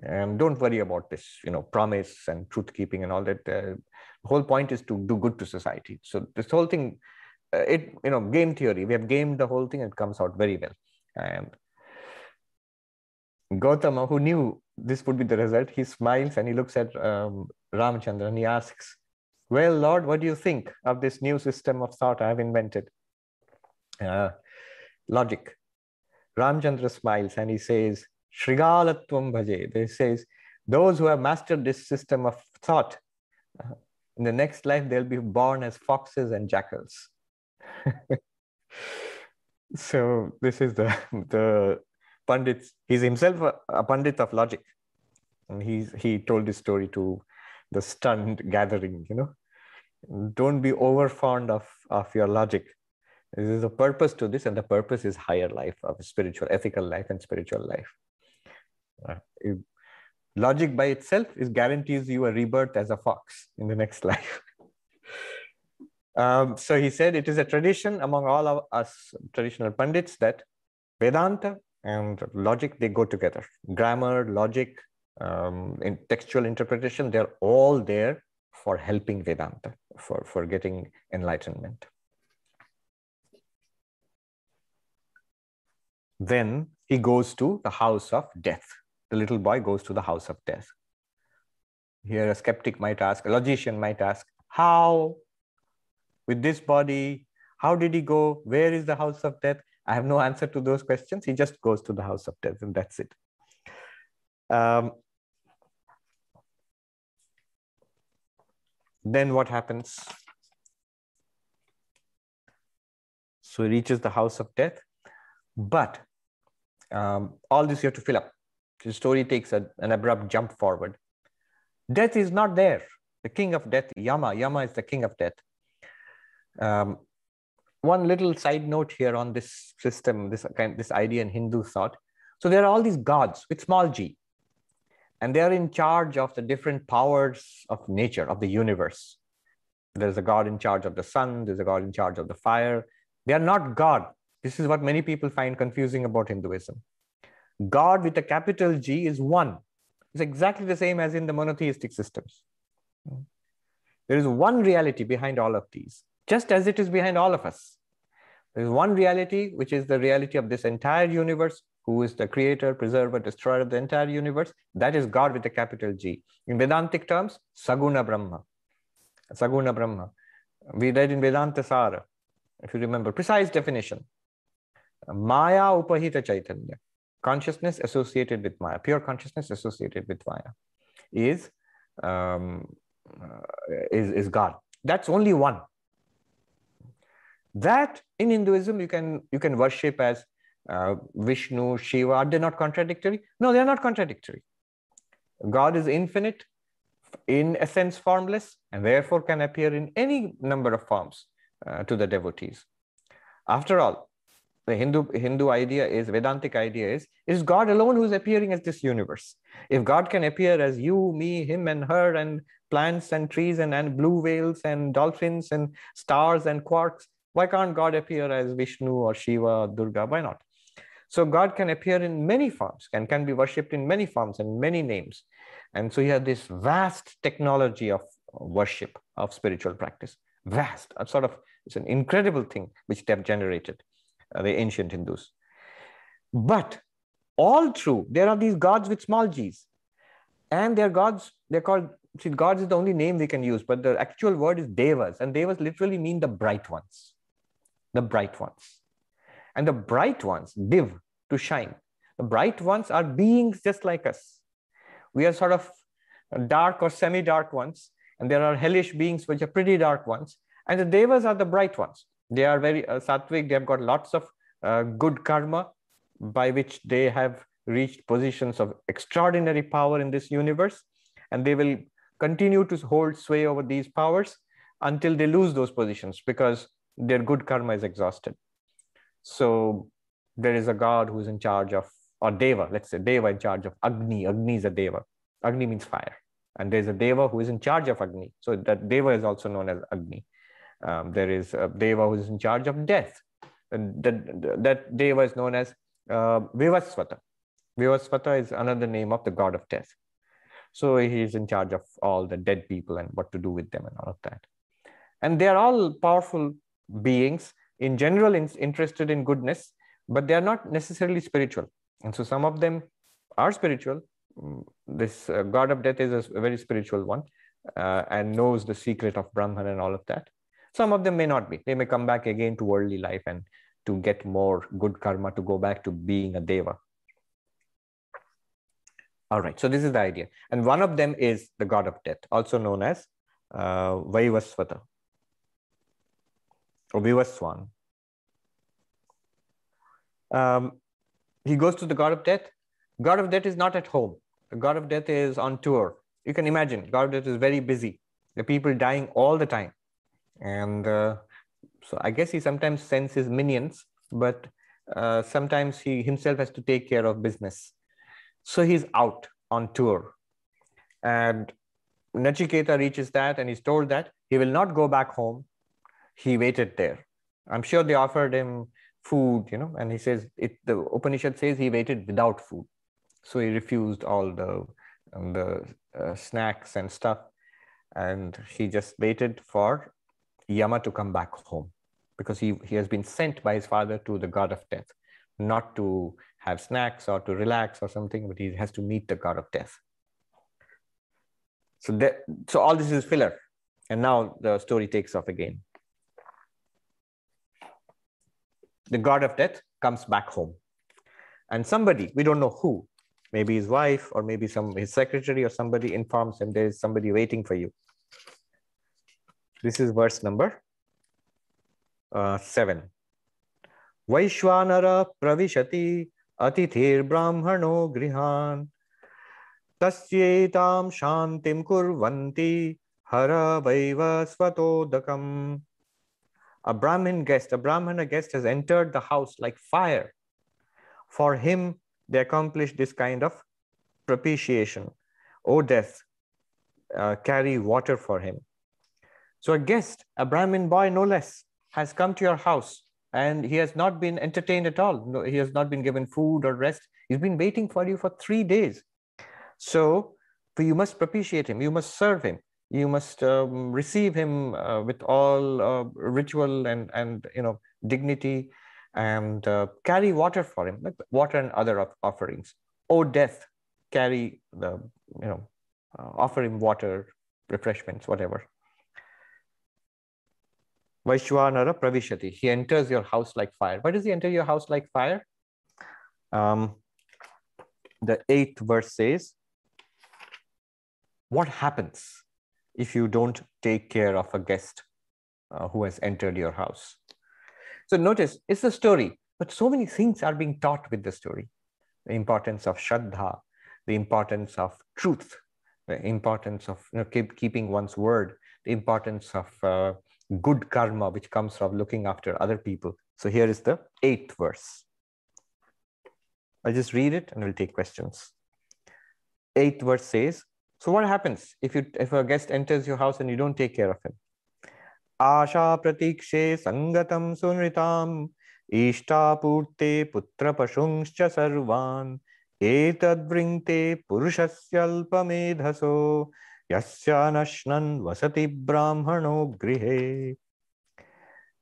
And don't worry about this you know promise and truth keeping and all that. Uh, the whole point is to do good to society. So this whole thing it you know game theory we have gamed the whole thing it comes out very well and Gautama, who knew this would be the result, he smiles and he looks at um, Ramchandra and he asks, Well, Lord, what do you think of this new system of thought I have invented? Uh, logic. Ramchandra smiles and he says, Shrigalatvam bhaje. He says, Those who have mastered this system of thought, uh, in the next life, they'll be born as foxes and jackals. so this is the the pandit. He's himself a, a of logic, and he's he told this story to the stunned gathering. You know, don't be over fond of of your logic. There is a purpose to this, and the purpose is higher life, of spiritual, ethical life, and spiritual life. Uh, logic by itself is guarantees you a rebirth as a fox in the next life. Um, so he said it is a tradition among all of us traditional pundits that Vedanta and logic, they go together. Grammar, logic, um, in textual interpretation, they're all there for helping Vedanta, for, for getting enlightenment. Then he goes to the house of death. The little boy goes to the house of death. Here, a skeptic might ask, a logician might ask, how with this body? How did he go? Where is the house of death? I have no answer to those questions. He just goes to the house of death, and that's it. Um, then what happens? So he reaches the house of death, but um, all this you have to fill up. The story takes a, an abrupt jump forward. Death is not there. The king of death, Yama, Yama is the king of death. Um, one little side note here on this system, this kind, this idea in Hindu thought. So there are all these gods with small g, and they are in charge of the different powers of nature of the universe. There's a god in charge of the sun. There's a god in charge of the fire. They are not God. This is what many people find confusing about Hinduism. God with a capital G is one. It's exactly the same as in the monotheistic systems. There is one reality behind all of these just as it is behind all of us. There's one reality, which is the reality of this entire universe, who is the creator, preserver, destroyer of the entire universe. That is God with a capital G. In Vedantic terms, Saguna Brahma. Saguna Brahma. We read in Vedanta Sara, if you remember, precise definition. Maya Upahita Chaitanya, consciousness associated with Maya, pure consciousness associated with Maya, is, um, uh, is, is God. That's only one that in hinduism you can you can worship as uh, Vishnu, Shiva, are they not contradictory? No, they are not contradictory. God is infinite, in essence formless, and therefore can appear in any number of forms uh, to the devotees. After all, the Hindu, Hindu idea is, Vedantic idea is, it is God alone who is appearing as this universe. If God can appear as you, me, him, and her, and plants and trees, and, and blue whales, and dolphins, and stars, and quarks, why can't God appear as Vishnu or Shiva or Durga? Why not? So God can appear in many forms and can be worshipped in many forms and many names. And so you have this vast technology of worship, of spiritual practice. Vast, a sort of, it's an incredible thing which they have generated, uh, the ancient Hindus. But all true, there are these gods with small g's. And they're gods, they're called, see, gods is the only name we can use, but the actual word is devas. And devas literally mean the bright ones, the bright ones. And the bright ones, div, to shine. The bright ones are beings just like us. We are sort of dark or semi-dark ones, and there are hellish beings which are pretty dark ones. And the devas are the bright ones. They are very uh, sattvic. They have got lots of uh, good karma by which they have reached positions of extraordinary power in this universe. And they will continue to hold sway over these powers until they lose those positions because their good karma is exhausted. So there is a god who's in charge of, or Deva, let's say Deva in charge of Agni. Agni is a Deva. Agni means fire. And there's a Deva who is in charge of Agni. So that Deva is also known as Agni. Um, there is a Deva who is in charge of death. And that, that Deva is known as uh, Vivaswata. Vivaswata is another name of the god of death. So he is in charge of all the dead people and what to do with them and all of that. And they are all powerful beings in general in, interested in goodness, but they are not necessarily spiritual. And so some of them are spiritual. Mm, this uh, god of death is a very spiritual one uh, and knows the secret of Brahman and all of that. Some of them may not be. They may come back again to worldly life and to get more good karma to go back to being a deva. All right, so this is the idea. And one of them is the god of death, also known as uh, Vaivasvata or Vivaswan. Um, he goes to the god of death. God of death is not at home. The god of death is on tour. You can imagine, god of death is very busy. The people dying all the time. And uh, so I guess he sometimes sends his minions, but uh, sometimes he himself has to take care of business. So he's out on tour. And Nachiketa reaches that and he's told that he will not go back home he waited there. I'm sure they offered him food, you know, and he says it. The Upanishad says he waited without food, so he refused all the um, the uh, snacks and stuff, and he just waited for Yama to come back home because he he has been sent by his father to the god of death, not to have snacks or to relax or something, but he has to meet the god of death. So that so all this is filler, and now the story takes off again. The god of death comes back home. And somebody, we don't know who, maybe his wife or maybe some his secretary or somebody informs him there is somebody waiting for you. This is verse number uh, seven. Vaishwanara pravishati atithir brahmano grihan tasyetam shantim kurvanti hara vaiva swatodakam a Brahmin guest, a Brahmana guest has entered the house like fire. For him, they accomplish this kind of propitiation. O death, uh, carry water for him. So a guest, a Brahmin boy no less, has come to your house and he has not been entertained at all. No, he has not been given food or rest. He's been waiting for you for three days. So you must propitiate him. You must serve him you must um, receive him uh, with all uh, ritual and and you know dignity and uh, carry water for him like water and other offerings or death carry the you know uh, offer him water refreshments whatever Vaishwanara Pravishati. He enters your house like fire. Why does he enter your house like fire? Um, the eighth verse says, What happens if you don't take care of a guest uh, who has entered your house. So notice it's a story. But so many things are being taught with the story. The importance of Shraddha, the importance of truth, the importance of you know, keep, keeping one's word, the importance of uh, good karma, which comes from looking after other people. So here is the eighth verse. I'll just read it and we'll take questions. Eighth verse says, so what happens if you if a guest enters your house and you don't take care of him? Asha pratikshe sangatam sunritam ishta putra pashungscha sarvan etadvringte purushasya yasya nashnan vasati brahmano grihe.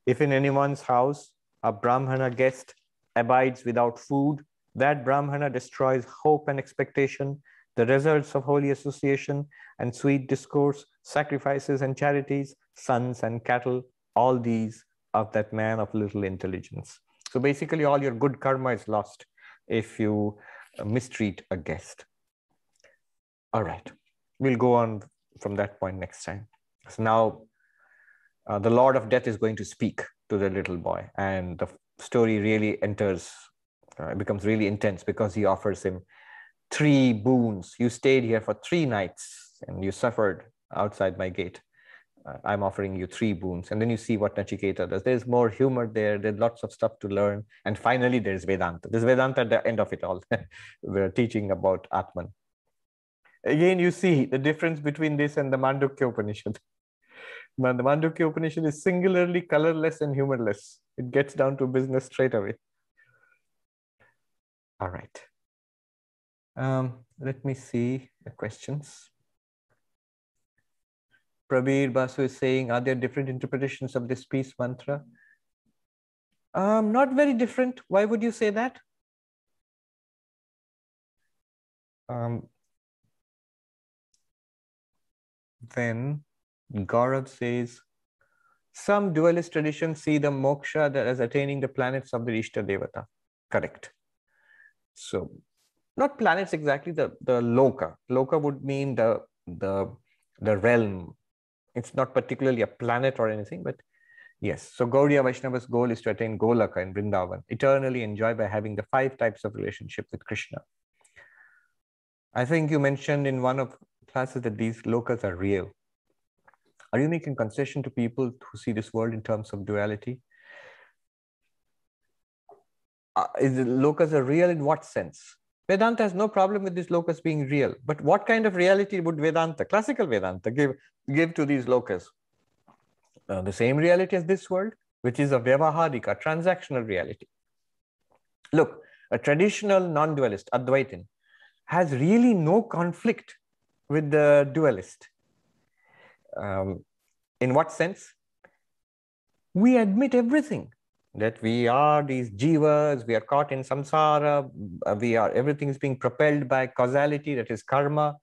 If in anyone's house a brahmana guest abides without food, that brahmana destroys hope and expectation the results of holy association and sweet discourse, sacrifices and charities, sons and cattle, all these of that man of little intelligence. So basically, all your good karma is lost if you uh, mistreat a guest. All right, we'll go on from that point next time. So now uh, the Lord of Death is going to speak to the little boy, and the story really enters, uh, becomes really intense because he offers him three boons. You stayed here for three nights and you suffered outside my gate. Uh, I'm offering you three boons. And then you see what Nachiketa does. There's more humor there. There's lots of stuff to learn. And finally, there's Vedanta. There's Vedanta at the end of it all. We're teaching about Atman. Again, you see the difference between this and the Mandukya Upanishad. the Mandukya Upanishad is singularly colorless and humorless. It gets down to business straight away. All right. Um, let me see the questions. Prabir Basu is saying, are there different interpretations of this peace mantra? Um, not very different. Why would you say that? Um, then Gaurav says, some dualist traditions see the moksha as attaining the planets of the Ishta Devata. Correct. So not planets exactly the the loka. Loka would mean the the the realm. It's not particularly a planet or anything but yes. So gaudiya vaishnava's goal is to attain goloka in vrindavan eternally enjoy by having the five types of relationship with krishna. I think you mentioned in one of classes that these lokas are real. Are you making concession to people who see this world in terms of duality? Uh, is lokas are real in what sense Vedanta has no problem with these lokas being real. But what kind of reality would Vedanta, classical Vedanta, give, give to these lokas? Uh, the same reality as this world, which is a vyavaharika, transactional reality. Look, a traditional non-dualist, Advaitin, has really no conflict with the dualist. Um, in what sense? We admit everything that we are these jivas, we are caught in samsara, uh, we are, everything is being propelled by causality, that is karma,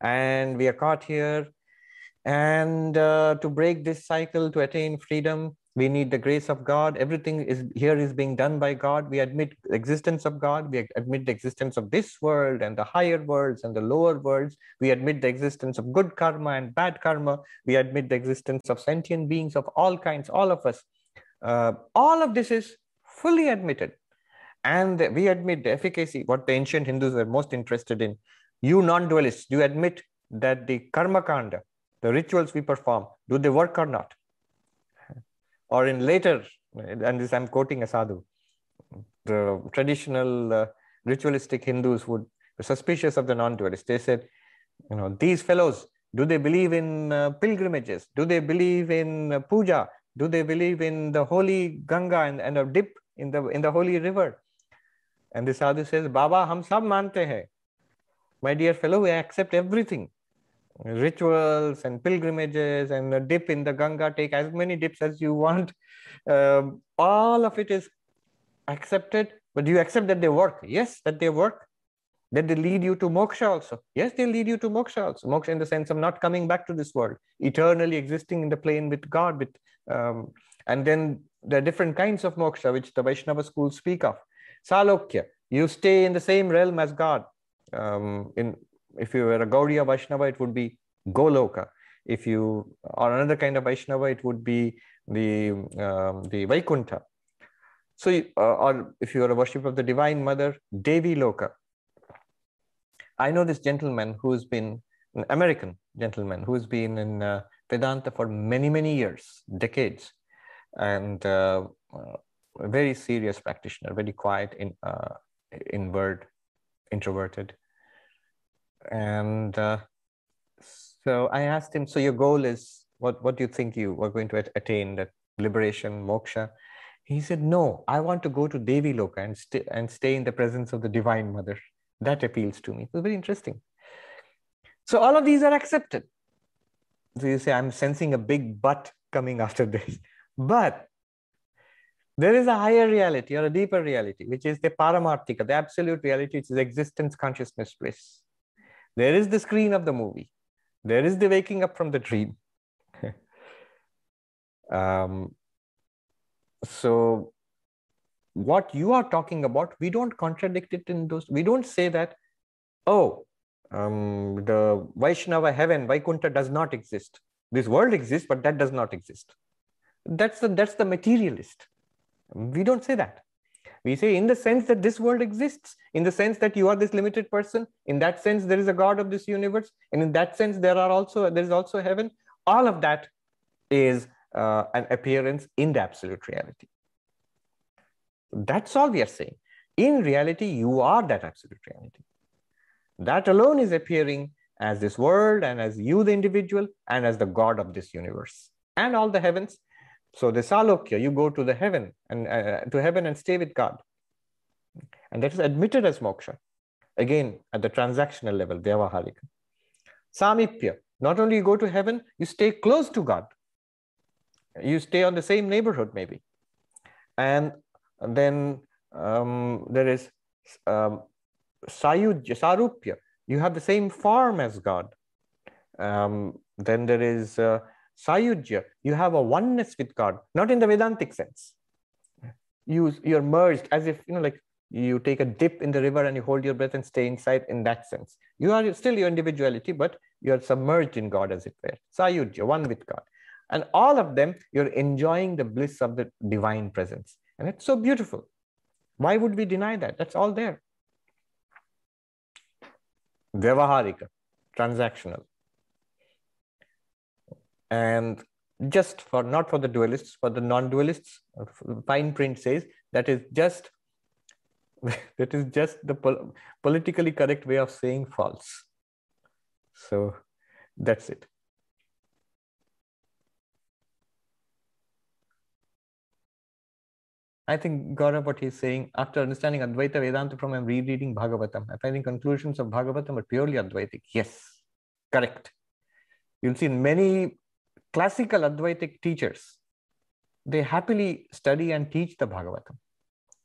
and we are caught here. And uh, to break this cycle, to attain freedom, we need the grace of God. Everything is here is being done by God. We admit existence of God. We admit the existence of this world and the higher worlds and the lower worlds. We admit the existence of good karma and bad karma. We admit the existence of sentient beings of all kinds, all of us. Uh, all of this is fully admitted. And we admit the efficacy, what the ancient Hindus were most interested in. You non-dualists, you admit that the karma kanda, the rituals we perform, do they work or not? Or in later, and this I'm quoting a sadhu, the traditional uh, ritualistic Hindus would be suspicious of the non-dualists. They said, you know, these fellows, do they believe in uh, pilgrimages? Do they believe in uh, puja? Do they believe in the holy Ganga and, and a dip in the in the holy river? And the sadhu says, Baba, hum sab mante hai. My dear fellow, we accept everything. Rituals and pilgrimages and a dip in the Ganga, take as many dips as you want. Um, all of it is accepted, but do you accept that they work? Yes, that they work. That they lead you to moksha also. Yes, they lead you to moksha also. Moksha in the sense of not coming back to this world, eternally existing in the plane with God, with um, and then there are different kinds of moksha which the Vaishnava schools speak of. Salokya, you stay in the same realm as God. Um, in if you were a Gaudiya Vaishnava, it would be Goloka. If you are another kind of Vaishnava, it would be the um, the Vaikuntha. So, uh, or if you are a worship of the Divine Mother, Devi Loka. I know this gentleman who's been an American gentleman who's been in uh, Vedanta for many, many years, decades, and uh, uh a very serious practitioner, very quiet, in, uh, inward, introverted. And uh, so I asked him, so your goal is, what, what do you think you are going to attain, that liberation, moksha? He said, no, I want to go to Devi Loka and, st- and stay in the presence of the Divine Mother. That appeals to me. It was very interesting. So all of these are accepted. So you say, I'm sensing a big but coming after this. But there is a higher reality or a deeper reality, which is the paramarthika, the absolute reality, which is existence, consciousness, bliss. There is the screen of the movie. There is the waking up from the dream. um, so what you are talking about, we don't contradict it in those. We don't say that, oh, um, the Vaishnava heaven, Vaikuntha does not exist. This world exists, but that does not exist. That's the that's the materialist. We don't say that. We say in the sense that this world exists, in the sense that you are this limited person. In that sense, there is a God of this universe, and in that sense, there are also there is also heaven. All of that is uh, an appearance in the absolute reality. That's all we are saying. In reality, you are that absolute reality. That alone is appearing as this world and as you, the individual, and as the God of this universe and all the heavens. So the Salokya, you go to the heaven and uh, to heaven and stay with God. And that is admitted as moksha. Again, at the transactional level, Vyavaharika. Samipya, not only you go to heaven, you stay close to God. You stay on the same neighborhood, maybe. And then um, there is um, Sayujya, Sarupya. You have the same form as God. Um, then there is uh, Sayujya. You have a oneness with God, not in the Vedantic sense. You, you're merged as if, you know, like you take a dip in the river and you hold your breath and stay inside in that sense. You are still your individuality, but you are submerged in God as it were. Sayujya, one with God. And all of them, you're enjoying the bliss of the divine presence. And it's so beautiful. Why would we deny that? That's all there. Vyavaharika, transactional. And just for not for the dualists, for the non-dualists, fine print says that is just that is just the pol politically correct way of saying false. So that's it. I think Gaurav, what he's saying, after understanding Advaita Vedanta from I'm rereading Bhagavatam, I'm finding conclusions of Bhagavatam are purely Advaitic. Yes, correct. You'll see many classical Advaitic teachers, they happily study and teach the Bhagavatam.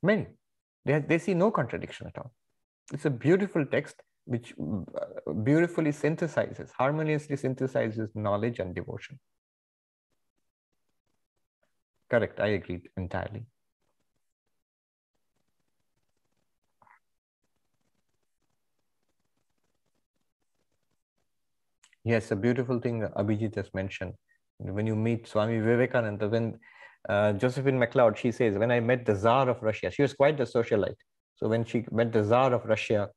Many. They, they see no contradiction at all. It's a beautiful text which uh, beautifully synthesizes, harmoniously synthesizes knowledge and devotion. Correct, I agreed entirely. Yes, a beautiful thing Abhijit has mentioned. When you meet Swami Vivekananda, when uh, Josephine MacLeod, she says, when I met the Tsar of Russia, she was quite the socialite. So when she met the Tsar of Russia,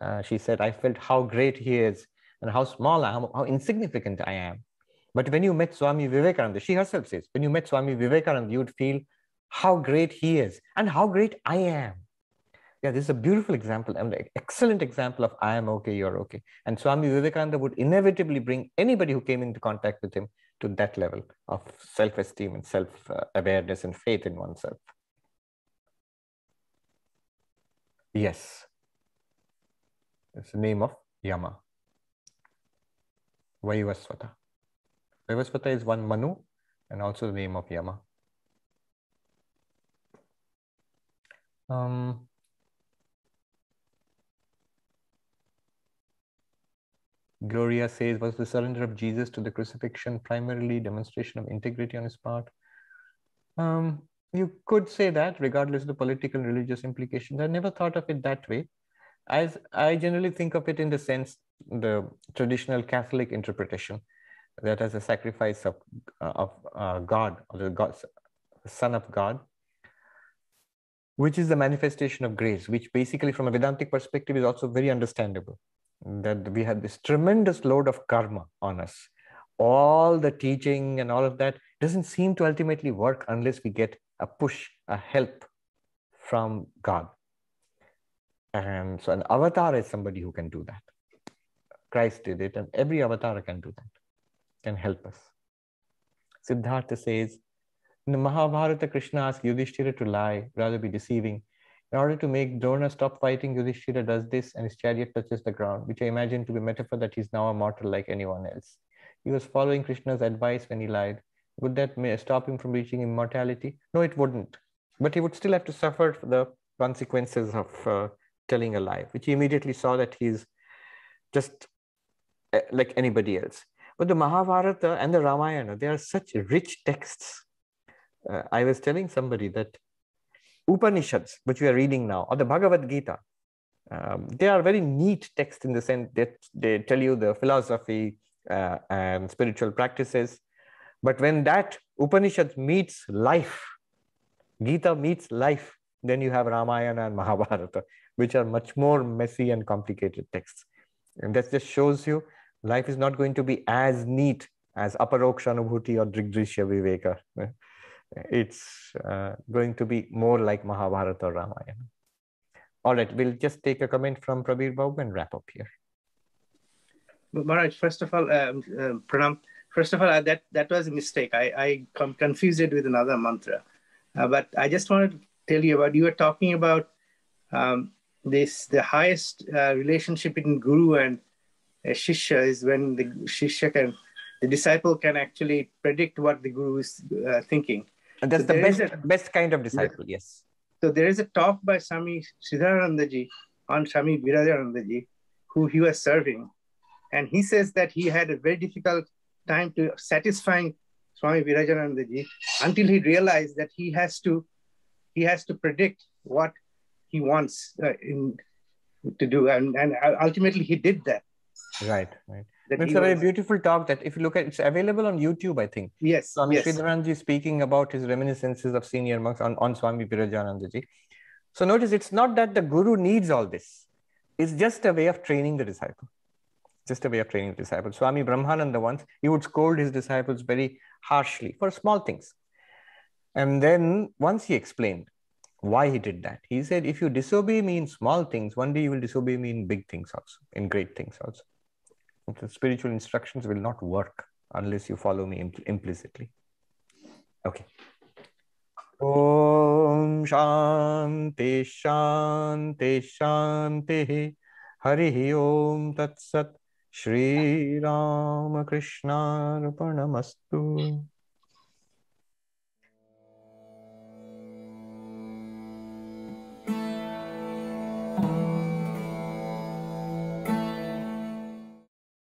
uh, she said, I felt how great he is and how small I am, how insignificant I am. But when you met Swami Vivekananda, she herself says, when you met Swami Vivekananda, you would feel how great he is and how great I am yeah, this is a beautiful example and an excellent example of I am okay, you're okay. And Swami Vivekananda would inevitably bring anybody who came into contact with him to that level of self-esteem and self-awareness and faith in oneself. Yes. It's the name of Yama. Vaivasvata. Vaivasvata is one Manu and also the name of Yama. Um, Gloria says, was the surrender of Jesus to the crucifixion primarily demonstration of integrity on his part? Um, you could say that, regardless of the political and religious implications. I never thought of it that way. As I generally think of it in the sense, the traditional Catholic interpretation, that as a sacrifice of, uh, of uh, God, or the God, Son of God. which is the manifestation of grace, which basically, from a Vedantic perspective, is also very understandable. That we have this tremendous load of karma on us. All the teaching and all of that doesn't seem to ultimately work unless we get a push, a help from God. And so, an avatar is somebody who can do that. Christ did it, and every avatar can do that, can help us. Siddhartha says, in the Mahabharata, Krishna asks Yudhishthira to lie, rather be deceiving. In order to make Drona stop fighting, Yudhishthira does this and his chariot touches the ground, which I imagine to be metaphor that he's now a mortal like anyone else. He was following Krishna's advice when he lied. Would that stop him from reaching immortality? No, it wouldn't. But he would still have to suffer the consequences of uh, telling a lie, which he immediately saw that he's just uh, like anybody else. But the Mahabharata and the Ramayana, they are such rich texts uh, I was telling somebody that Upanishads, which we are reading now, or the Bhagavad Gita, um, they are very neat texts in the sense that they tell you the philosophy uh, and spiritual practices. But when that Upanishad meets life, Gita meets life, then you have Ramayana and Mahabharata, which are much more messy and complicated texts. And that just shows you life is not going to be as neat as Aparoksha Anubhuti or Drigdrishya Viveka it's uh, going to be more like Mahabharata or Ramayana. All right, we'll just take a comment from Prabir Babu and wrap up here. Maharaj, first of all, um, uh, Pranam, first of all, uh, that, that was a mistake. I, I confused it with another mantra. Uh, but I just wanted to tell you about, you were talking about um, this, the highest uh, relationship between Guru and Shishya is when the Shishya can, the disciple can actually predict what the Guru is uh, thinking. And that's so the best, a, best kind of disciple, yes. So there is a talk by Swami Siddharanandaji on Swami Virajanandaji, who he was serving. And he says that he had a very difficult time to satisfying Swami Virajanandaji until he realized that he has to he has to predict what he wants uh, in, to do. And, and ultimately he did that. Right, right. It's a very was... beautiful talk that if you look at it's available on YouTube, I think. Yes. Swami yes. Sridharanji speaking about his reminiscences of senior monks on, on Swami Virajanandaji. So notice it's not that the guru needs all this. It's just a way of training the disciple. Just a way of training the disciple. Swami Brahmananda once, he would scold his disciples very harshly for small things. And then once he explained why he did that, he said, if you disobey me in small things, one day you will disobey me in big things also, in great things also the spiritual instructions will not work unless you follow me impl- implicitly. Okay. Om Shanti Shanti Shanti Hari Om Tat Sat Shri Ramakrishna Arpanamastu